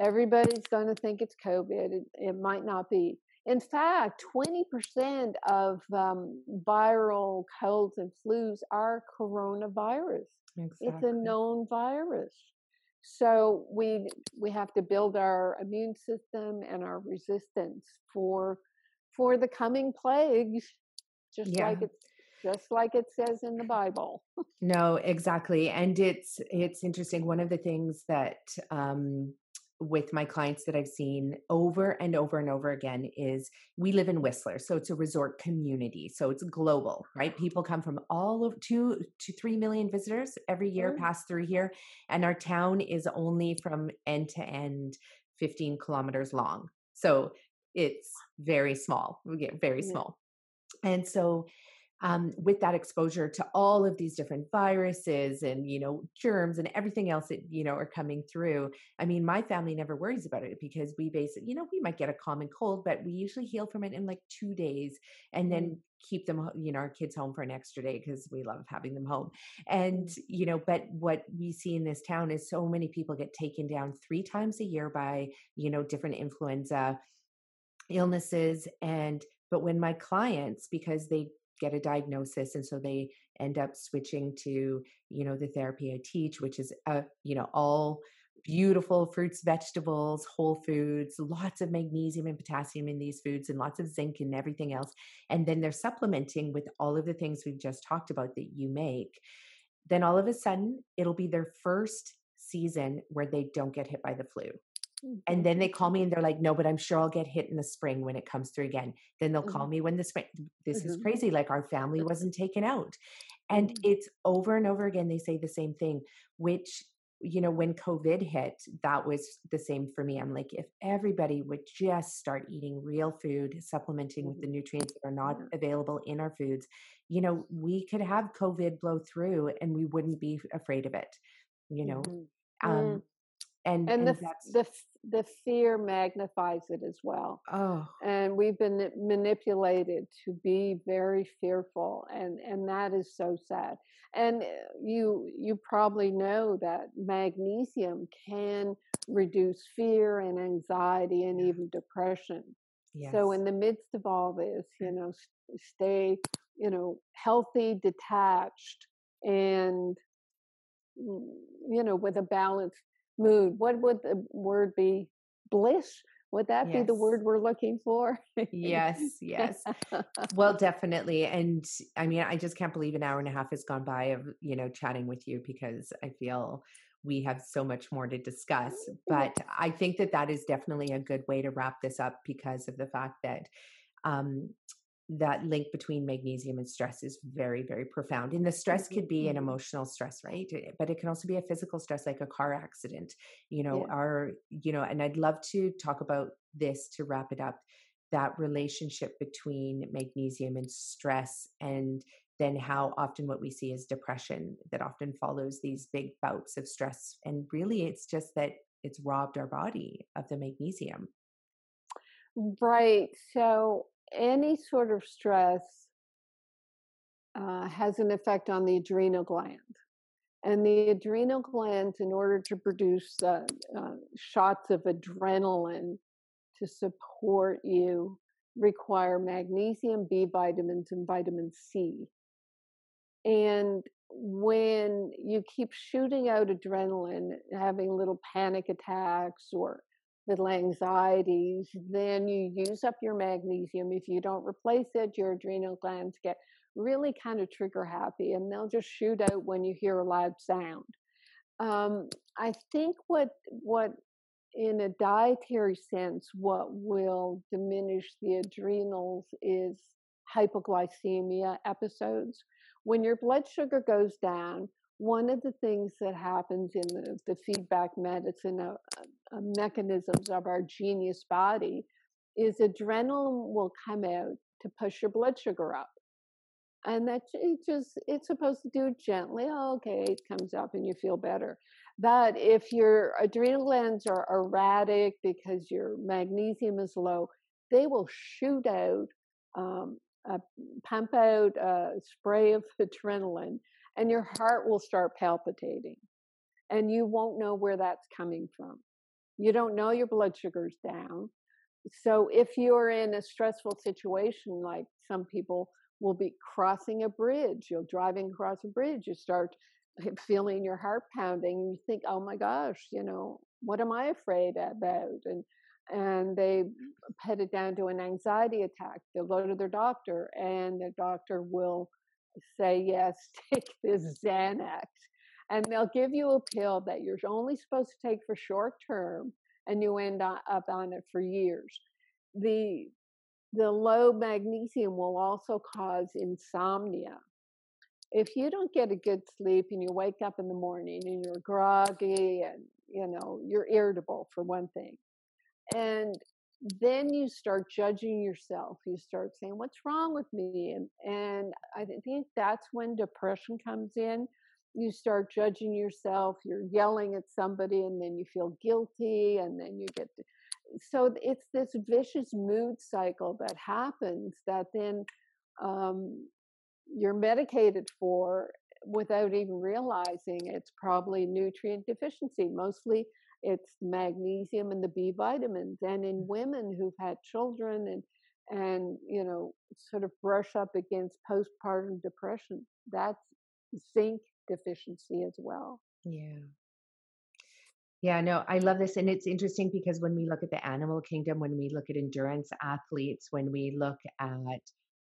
everybody's going to think it's COVID. It, it might not be. In fact, 20% of um, viral colds and flus are coronavirus. Exactly. It's a known virus. So we we have to build our immune system and our resistance for for the coming plagues, just yeah. like it's just like it says in the Bible. no, exactly, and it's it's interesting. One of the things that um, with my clients that I've seen over and over and over again is we live in Whistler, so it's a resort community, so it's global, right? People come from all of two to three million visitors every year mm. pass through here, and our town is only from end to end 15 kilometers long, so it's very small. We get very yeah. small, and so um, with that exposure to all of these different viruses and you know germs and everything else that you know are coming through i mean my family never worries about it because we basically you know we might get a common cold but we usually heal from it in like two days and then mm. keep them you know our kids home for an extra day because we love having them home and you know but what we see in this town is so many people get taken down three times a year by you know different influenza illnesses and but when my clients because they get a diagnosis and so they end up switching to you know the therapy i teach which is uh, you know all beautiful fruits vegetables whole foods lots of magnesium and potassium in these foods and lots of zinc and everything else and then they're supplementing with all of the things we've just talked about that you make. Then all of a sudden it'll be their first season where they don't get hit by the flu and mm-hmm. then they call me and they're like, no, but I'm sure I'll get hit in the spring when it comes through again. Then they'll call mm-hmm. me when the spring, this mm-hmm. is crazy. Like our family wasn't taken out. And mm-hmm. it's over and over again, they say the same thing, which, you know, when COVID hit, that was the same for me. I'm like, if everybody would just start eating real food, supplementing with the mm-hmm. nutrients that are not available in our foods, you know, we could have COVID blow through and we wouldn't be afraid of it, you know. Mm-hmm. Um, mm and and, and the the the fear magnifies it as well. Oh, and we've been manipulated to be very fearful, and and that is so sad. And uh, you you probably know that magnesium can reduce fear and anxiety and even depression. Yes. So in the midst of all this, you know, stay you know healthy, detached, and mm, you know with a balanced mood. What would the word be? Bliss? Would that yes. be the word we're looking for? yes, yes. Well, definitely. And I mean, I just can't believe an hour and a half has gone by of, you know, chatting with you because I feel we have so much more to discuss. But I think that that is definitely a good way to wrap this up because of the fact that um, that link between magnesium and stress is very very profound and the stress Mm-hmm, could be an mhm. emotional stress right Eh, but it can also be a physical stress like a car accident you know Yeah. our you know and i'd love to talk about this to wrap it up that relationship between magnesium and stress and then how often what we see is depression that often follows these big bouts of stress and really it's just that it's robbed our body of the magnesium Right. So any sort of stress uh, has an effect on the adrenal gland. And the adrenal gland, in order to produce uh, uh, shots of adrenaline to support you, require magnesium, B vitamins, and vitamin C. And when you keep shooting out adrenaline, having little panic attacks or little anxieties, then you use up your magnesium. If you don't replace it, your adrenal glands get really kind of trigger happy and they'll just shoot out when you hear a loud sound. Um, I think what what in a dietary sense, what will diminish the adrenals is hypoglycemia episodes. When your blood sugar goes down, one of the things that happens in the, the feedback medicine uh, uh, mechanisms of our genius body is adrenaline will come out to push your blood sugar up. And that it just it's supposed to do it gently. Oh, okay, it comes up and you feel better. But if your adrenal glands are erratic because your magnesium is low, they will shoot out, um, a, pump out a spray of adrenaline, and your heart will start palpitating, and you won't know where that's coming from. You don't know your blood sugar's down. So if you're in a stressful situation, like some people will be crossing a bridge, you're driving across a bridge, you start feeling your heart pounding, and you think, "Oh my gosh, you know, what am I afraid about?" And and they put it down to an anxiety attack. They'll go to their doctor, and the doctor will say, "Yes, take this Xanax," and they'll give you a pill that you're only supposed to take for short term, and you end up on it for years. The the low magnesium will also cause insomnia. If you don't get a good sleep and you wake up in the morning and you're groggy and you know you're irritable for one thing, and then you start judging yourself. You start saying, "What's wrong with me?" And and I think that's when depression comes in. You start judging yourself. You're yelling at somebody, and then you feel guilty, and then you get so it's this vicious mood cycle that happens that then um, you're medicated for without even realizing it's probably nutrient deficiency. Mostly it's magnesium and the B vitamins. And in women who've had children and and you know sort of brush up against postpartum depression, that's zinc deficiency as well. yeah Yeah, no, I love this. And it's interesting because when we look at the animal kingdom, when we look at endurance athletes, when we look at,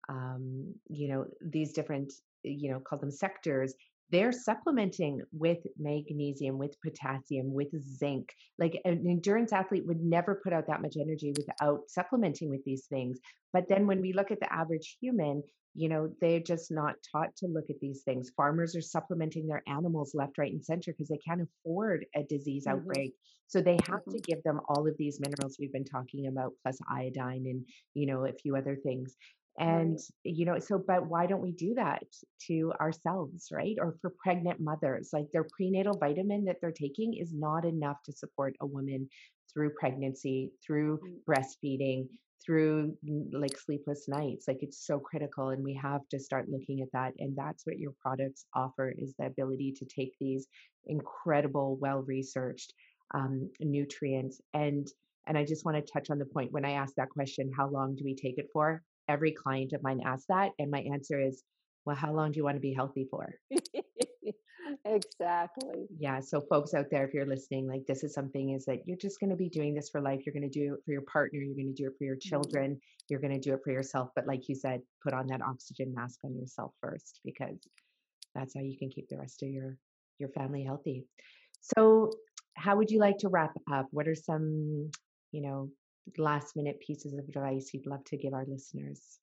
um, you know, these different, you know, call them sectors, they're supplementing with magnesium, with potassium, with zinc. Like an endurance athlete would never put out that much energy without supplementing with these things. But then when we look at the average human, you know, they're just not taught to look at these things. Farmers are supplementing their animals left, right, and center because they can't afford a disease hmm outbreak. So they have hmm to give them all of these minerals we've been talking about, plus iodine and, you know, a few other things. And, Right. you know, so, but why don't we do that to ourselves, right? Or for pregnant mothers, like their prenatal vitamin that they're taking is not enough to support a woman through pregnancy, through Mm, breastfeeding, through mm, like sleepless nights like it's so critical and we have to start looking at that and that's what your products offer is the ability to take these incredible well researched um, nutrients and and i just want to touch on the point when i asked that question how long do we take it for every client of mine asks that and my answer is well how long do you want to be healthy for exactly. yeah so folks out there if you're listening like this is something is that you're just going to be doing this for life you're going to do it for your partner you're going to do it for your Mhm. children you're going to do it for yourself but like you said put on that oxygen mask on yourself first because that's how you can keep the rest of your your family healthy so how would you like to wrap up what are some you know last minute pieces of advice you'd love to give our listeners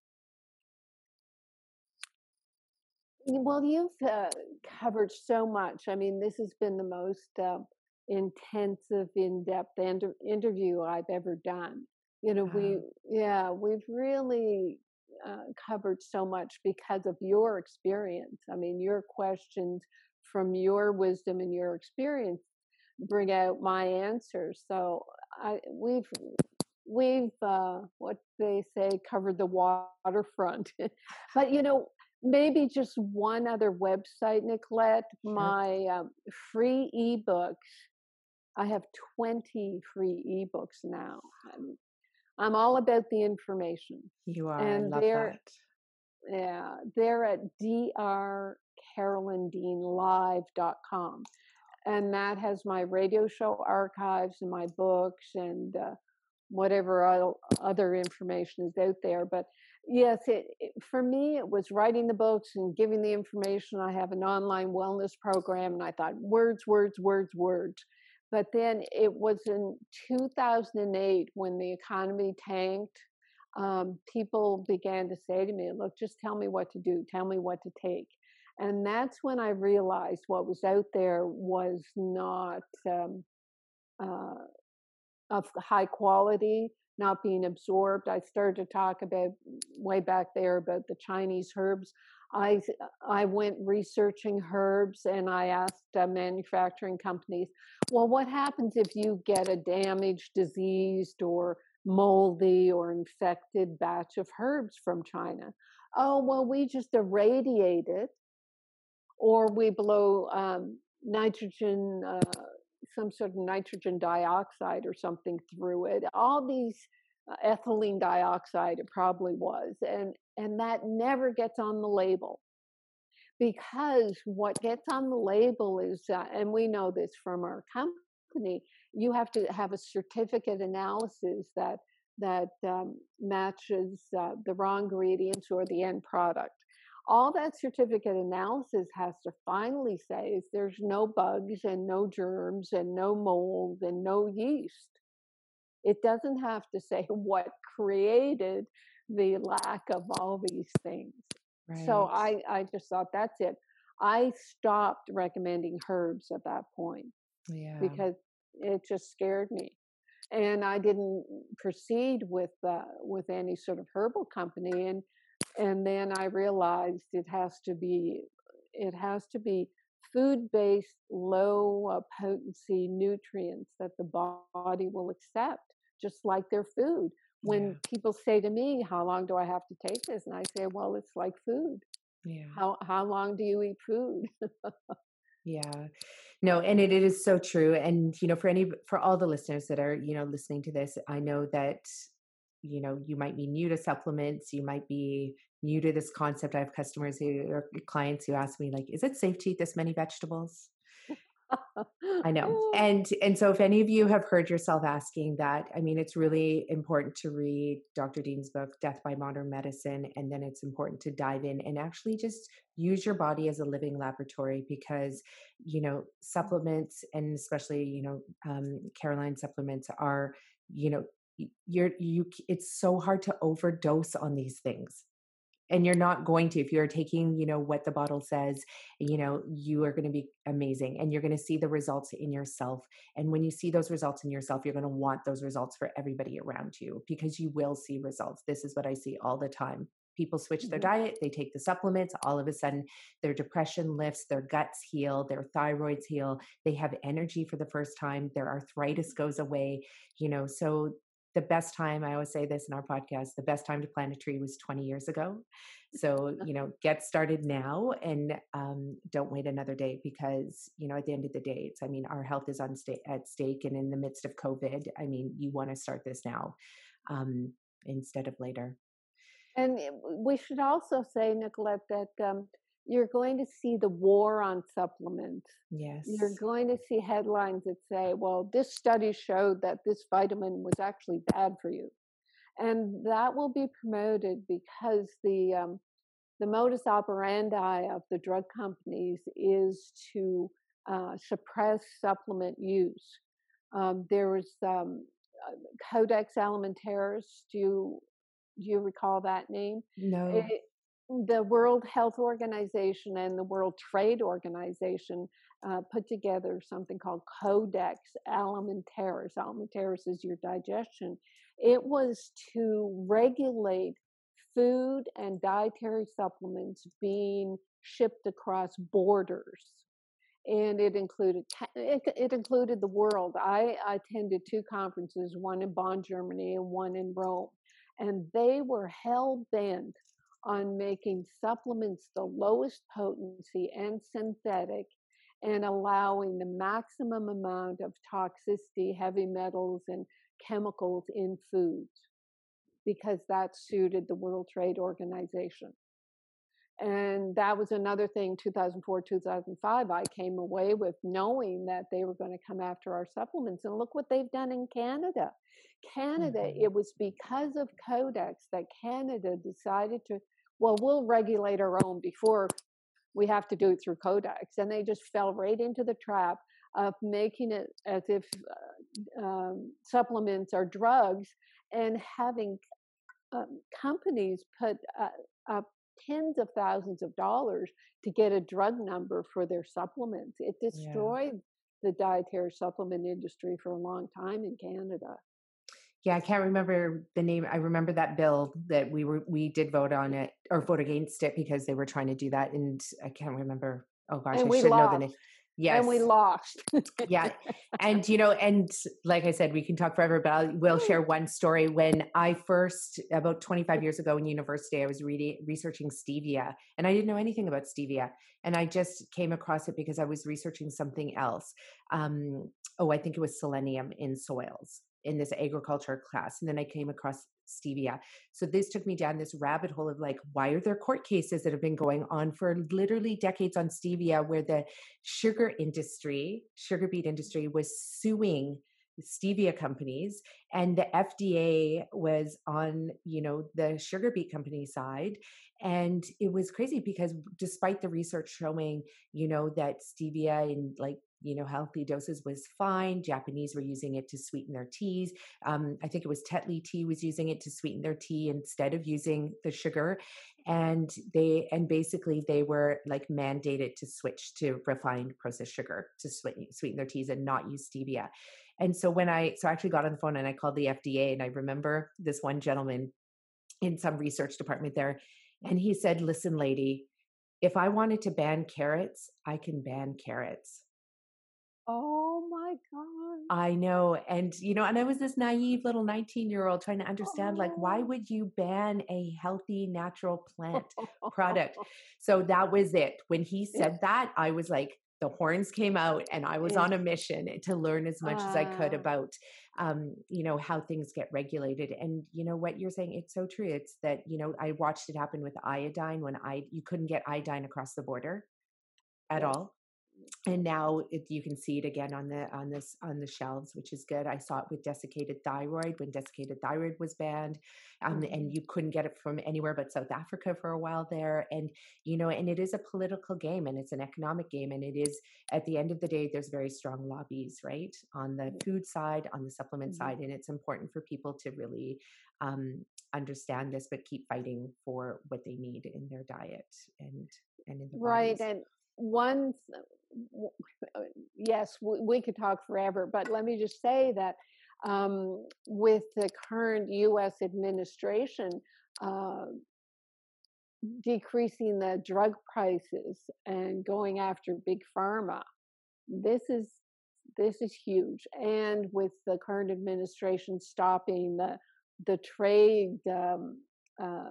Well, you've uh, covered so much. I mean, this has been the most uh, intensive, in-depth inter- interview I've ever done. You know, wow. we yeah, we've really uh, covered so much because of your experience. I mean, your questions from your wisdom and your experience bring out my answers. So I we've we've uh, what they say covered the waterfront. but you know, maybe just one other website, Nicolette. Sure. My um, free ebooks. I have 20 free ebooks now. I'm, I'm all about the information. You are. And I love they're, that. Yeah, they're at drcarolyndeanlive.com. And that has my radio show archives and my books and uh, whatever other information is out there. But yes, it, it, for me, it was writing the books and giving the information. I have an online wellness program, and I thought words, words, words, words. But then it was in 2008 when the economy tanked. Um, people began to say to me, Look, just tell me what to do, tell me what to take. And that's when I realized what was out there was not um, uh, of high quality not being absorbed. I started to talk about way back there about the Chinese herbs. I I went researching herbs and I asked uh, manufacturing companies, well, what happens if you get a damaged, diseased, or moldy or infected batch of herbs from China? Oh, well, we just irradiate it, or we blow um, nitrogen. Uh, some sort of nitrogen dioxide or something through it. All these uh, ethylene dioxide, it probably was, and and that never gets on the label because what gets on the label is, uh, and we know this from our company, you have to have a certificate analysis that that um, matches uh, the raw ingredients or the end product all that certificate analysis has to finally say is there's no bugs and no germs and no mold and no yeast. It doesn't have to say what created the lack of all these things. Right. So I, I just thought that's it. I stopped recommending herbs at that point. Yeah. Because it just scared me. And I didn't proceed with uh, with any sort of herbal company. And and then I realized it has to be it has to be food based low uh, potency nutrients that the body will accept just like their food. When yeah. people say to me how long do i have to take this? and i say well it's like food. Yeah. How how long do you eat food? Yeah. No and it, it is so true and you know for any for all the listeners that are you know listening to this i know that you know you might be new to supplements you might be new to this concept i have customers who or clients who ask me like is it safe to eat this many vegetables? I know. And and so if any of you have heard yourself asking that i mean it's really important to read dr dean's book death by modern medicine and then it's important to dive in and actually just use your body as a living laboratory because you know supplements and especially you know um, caroline supplements are you know you're you it's so hard to overdose on these things and you're not going to if you're taking you know what the bottle says you know you are going to be amazing and you're going to see the results in yourself and when you see those results in yourself you're going to want those results for everybody around you because you will see results this is what i see all the time people switch their mm-hmm. diet they take the supplements all of a sudden their depression lifts their guts heal their thyroids heal they have energy for the first time their arthritis goes away you know so the best time i always say this in our podcast the best time to plant a tree was 20 years ago. So you know get started now and um, don't wait another day because you know at the end of the day it's i mean our health is on sta- at stake and in the midst of covid i mean you want to start this now um, instead of later. And eh, we should also say nicolette that um, you're going to see the war on supplements. Yes. You're going to see headlines that say, well, this study showed that this vitamin was actually bad for you. And that will be promoted because the um, the modus operandi of the drug companies is to uh, suppress supplement use. Um, there was um, uh, Codex Alimentarius. Do you do you recall that name? No. It, the World Health Organization and the World Trade Organization uh, put together something called Codex Alimentarius. Alimentarius is your digestion. It was to regulate food and dietary supplements being shipped across borders and it included it, it, included the world I attended two conferences one in bonn germany and one in rome and they were hell bent on making supplements the lowest potency and synthetic and allowing the maximum amount of toxicity, heavy metals, and chemicals in foods because that suited the World Trade Organization. And that was another thing, 2004, 2005, I came away with knowing that they were going to come after our supplements. And look what they've done in Canada. Canada, mm-hmm. it was because of Codex that Canada decided to, well, we'll regulate our own before we have to do it through Codex. And they just fell right into the trap of making it as if uh, um, supplements are drugs and having um, companies put uh, up tens of thousands of dollars to get a drug number for their supplements. It destroyed yeah. the dietary supplement industry for a long time in Canada. Yeah, I can't remember the name. I remember that bill that we were we did vote on it or vote against it because they were trying to do that, and I can't remember. Oh gosh, and I should lost. know the name. Yes, and we lost. yeah, and you know, and like I said, we can talk forever, but I will share one story. When I first, about 25 years ago in university, I was reading researching stevia, and I didn't know anything about stevia, and I just came across it because I was researching something else. Um, oh, I think it was selenium in soils in this agriculture class and then i came across stevia so this took me down this rabbit hole of like why are there court cases that have been going on for literally decades on stevia where the sugar industry sugar beet industry was suing stevia companies and the FDA was on you know the sugar beet company side. And it was crazy because despite the research showing you know that stevia in like you know healthy doses was fine. Japanese were using it to sweeten their teas. Um, i think it was tetley tea was using it to sweeten their tea instead of using the sugar. And they and basically they were like mandated to switch to refined processed sugar to sweeten, sweeten their teas and not use stevia. And so when i so i actually got on the phone and i called the fda and i remember this one gentleman in some research department there and he said listen lady if i wanted to ban carrots i can ban carrots Oh my God. I know. And, you know, and I was this naive little 19 year old trying to understand, oh. like, why oh. would you ban a healthy, natural plant product? So that was it. When he said that, I was like, the horns came out and I was on a mission to learn as much as I could ah. about, um, you know, how things get regulated. And, you know, what you're saying, it's so true. It's that, you know, I watched it happen with iodine when I, you couldn't get iodine across the border at all and now it, you can see it again on the on this on the shelves which is good i saw it with desiccated thyroid when desiccated thyroid was banned um, and mm-hmm. you couldn't get it from anywhere but south africa for a while there and you know and it is a political game and it's an economic game and it is at the end of the day there's very strong lobbies right on the food side on the supplement mm-hmm. side and it's important for people to really um, understand this but keep fighting for what they need in their diet and and in the right bodies. and one yes we, we, could talk forever but let me just say that um, with the current us administration uh, decreasing the drug prices and going after big pharma this is this is huge. And with the current administration stopping the the trade um, uh,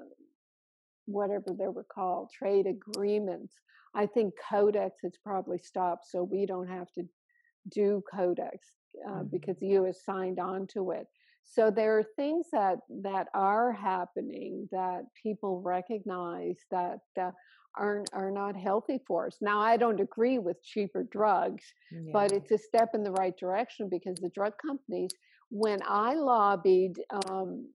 whatever they were called trade agreements I think Codex has probably stopped, so we don't have to do Codex uh, mm-hmm. because the U.S. signed on to it. So there are things that that are happening that people recognize that uh, are are not healthy for us. Now, I don't agree with cheaper drugs, yeah. but it's a step in the right direction because the drug companies. When I lobbied um,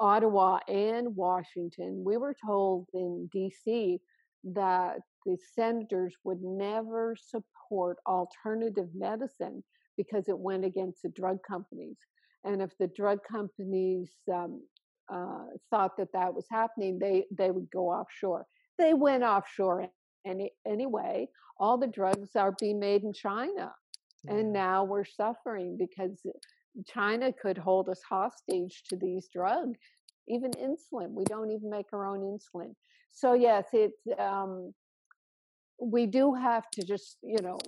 Ottawa and Washington, we were told in D.C. that the senators would never support alternative medicine because it went against the drug companies. And if the drug companies um, uh, thought that that was happening, they they would go offshore. They went offshore any, anyway. All the drugs are being made in China, yeah. and now we're suffering because China could hold us hostage to these drugs. Even insulin, we don't even make our own insulin. So yes, it's um, we do have to just you know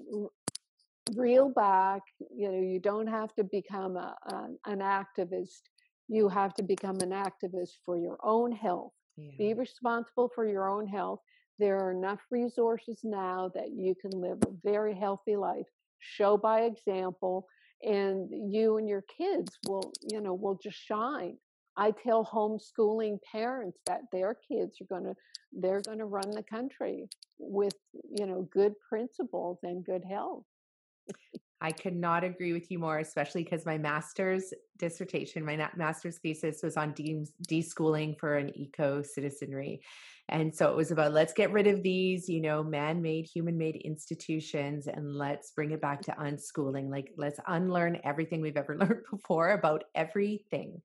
reel back. You know, you don't have to become a, a, an activist. You have to become an activist for your own health. Yeah. Be responsible for your own health. There are enough resources now that you can live a very healthy life. Show by example, and you and your kids will, you know, will just shine. I tell homeschooling parents that their kids are going to they're going to run the country with, you know, good principles and good health. I could not agree with you more, especially because my master's dissertation, my master's thesis was on de- deschooling for an eco citizenry. And so it was about let's get rid of these, you know, man made, human made institutions and let's bring it back to unschooling. Like, let's unlearn everything we've ever learned before about everything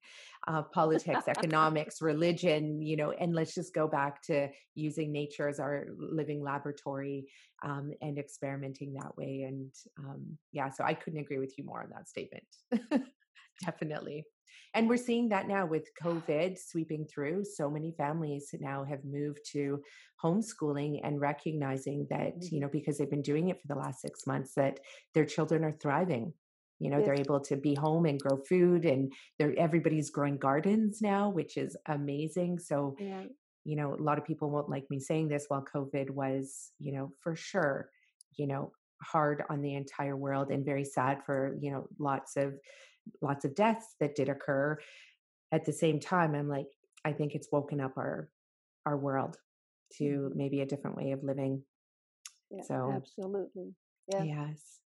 uh, politics, economics, religion, you know, and let's just go back to using nature as our living laboratory um, and experimenting that way. And um, yeah, so I couldn't agree with you more on that statement. Definitely. And we're seeing that now with COVID sweeping through. So many families now have moved to homeschooling and recognizing that, you mm-hmm. know, because they've been doing it for the last six months, that their children are thriving. You know, yes. they're able to be home and grow food, and they're everybody's growing gardens now, which is amazing. So, yeah. you know, a lot of people won't like me saying this while COVID was, you know, for sure, you know, hard on the entire world and very sad for, you know, lots of lots of deaths that did occur at the same time i'm like i think it's woken up our our world to mm-hmm. maybe a different way of living yeah, so absolutely yeah. yes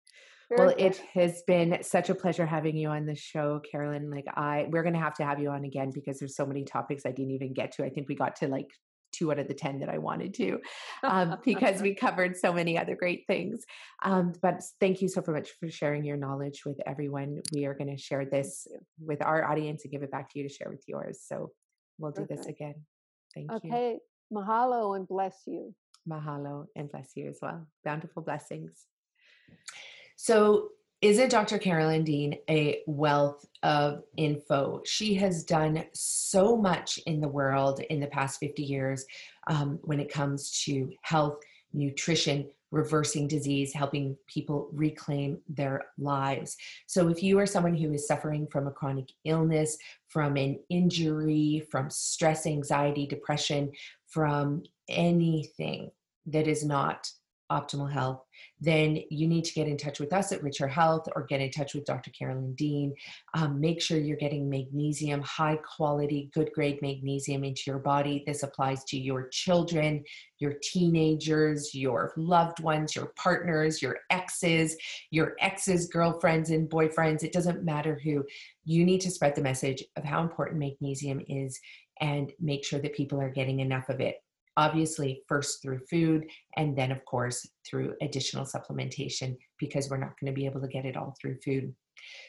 well it has been such a pleasure having you on the show carolyn like i we're going to have to have you on again because there's so many topics i didn't even get to i think we got to like two out of the 10 that I wanted to um, because we covered so many other great things. Um, but thank you so much for sharing your knowledge with everyone. We are going to share this with our audience and give it back to you to share with yours. So we'll do this again. Thank okay. you. Okay. Mahalo and bless you. Mahalo and bless you as well. Bountiful blessings. So isn't Dr. Carolyn Dean a wealth of info? She has done so much in the world in the past 50 years um, when it comes to health, nutrition, reversing disease, helping people reclaim their lives. So, if you are someone who is suffering from a chronic illness, from an injury, from stress, anxiety, depression, from anything that is not optimal health, then you need to get in touch with us at Richer Health or get in touch with Dr. Carolyn Dean. Um, make sure you're getting magnesium, high quality, good grade magnesium into your body. This applies to your children, your teenagers, your loved ones, your partners, your exes, your exes, girlfriends, and boyfriends. It doesn't matter who. You need to spread the message of how important magnesium is and make sure that people are getting enough of it obviously first through food and then of course through additional supplementation because we're not going to be able to get it all through food.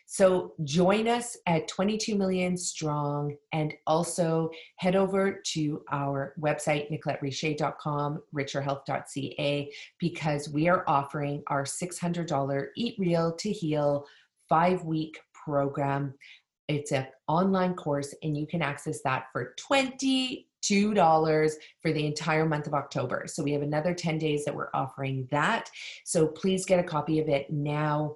So join us at 22 million strong and also head over to our website nicolettericher.com richerhealth.ca because we are offering our $600 eat real to heal five week program. It's an online course and you can access that for 20 $2 for the entire month of October. So we have another 10 days that we're offering that. So please get a copy of it now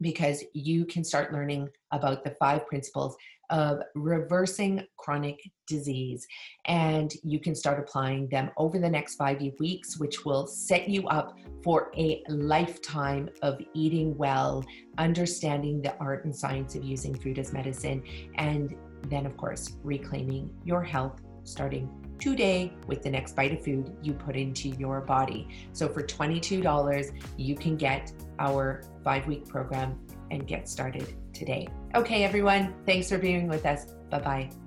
because you can start learning about the five principles of reversing chronic disease. And you can start applying them over the next five weeks, which will set you up for a lifetime of eating well, understanding the art and science of using food as medicine, and then, of course, reclaiming your health starting today with the next bite of food you put into your body. So for $22, you can get our five week program and get started today. Okay, everyone, thanks for being with us. Bye bye.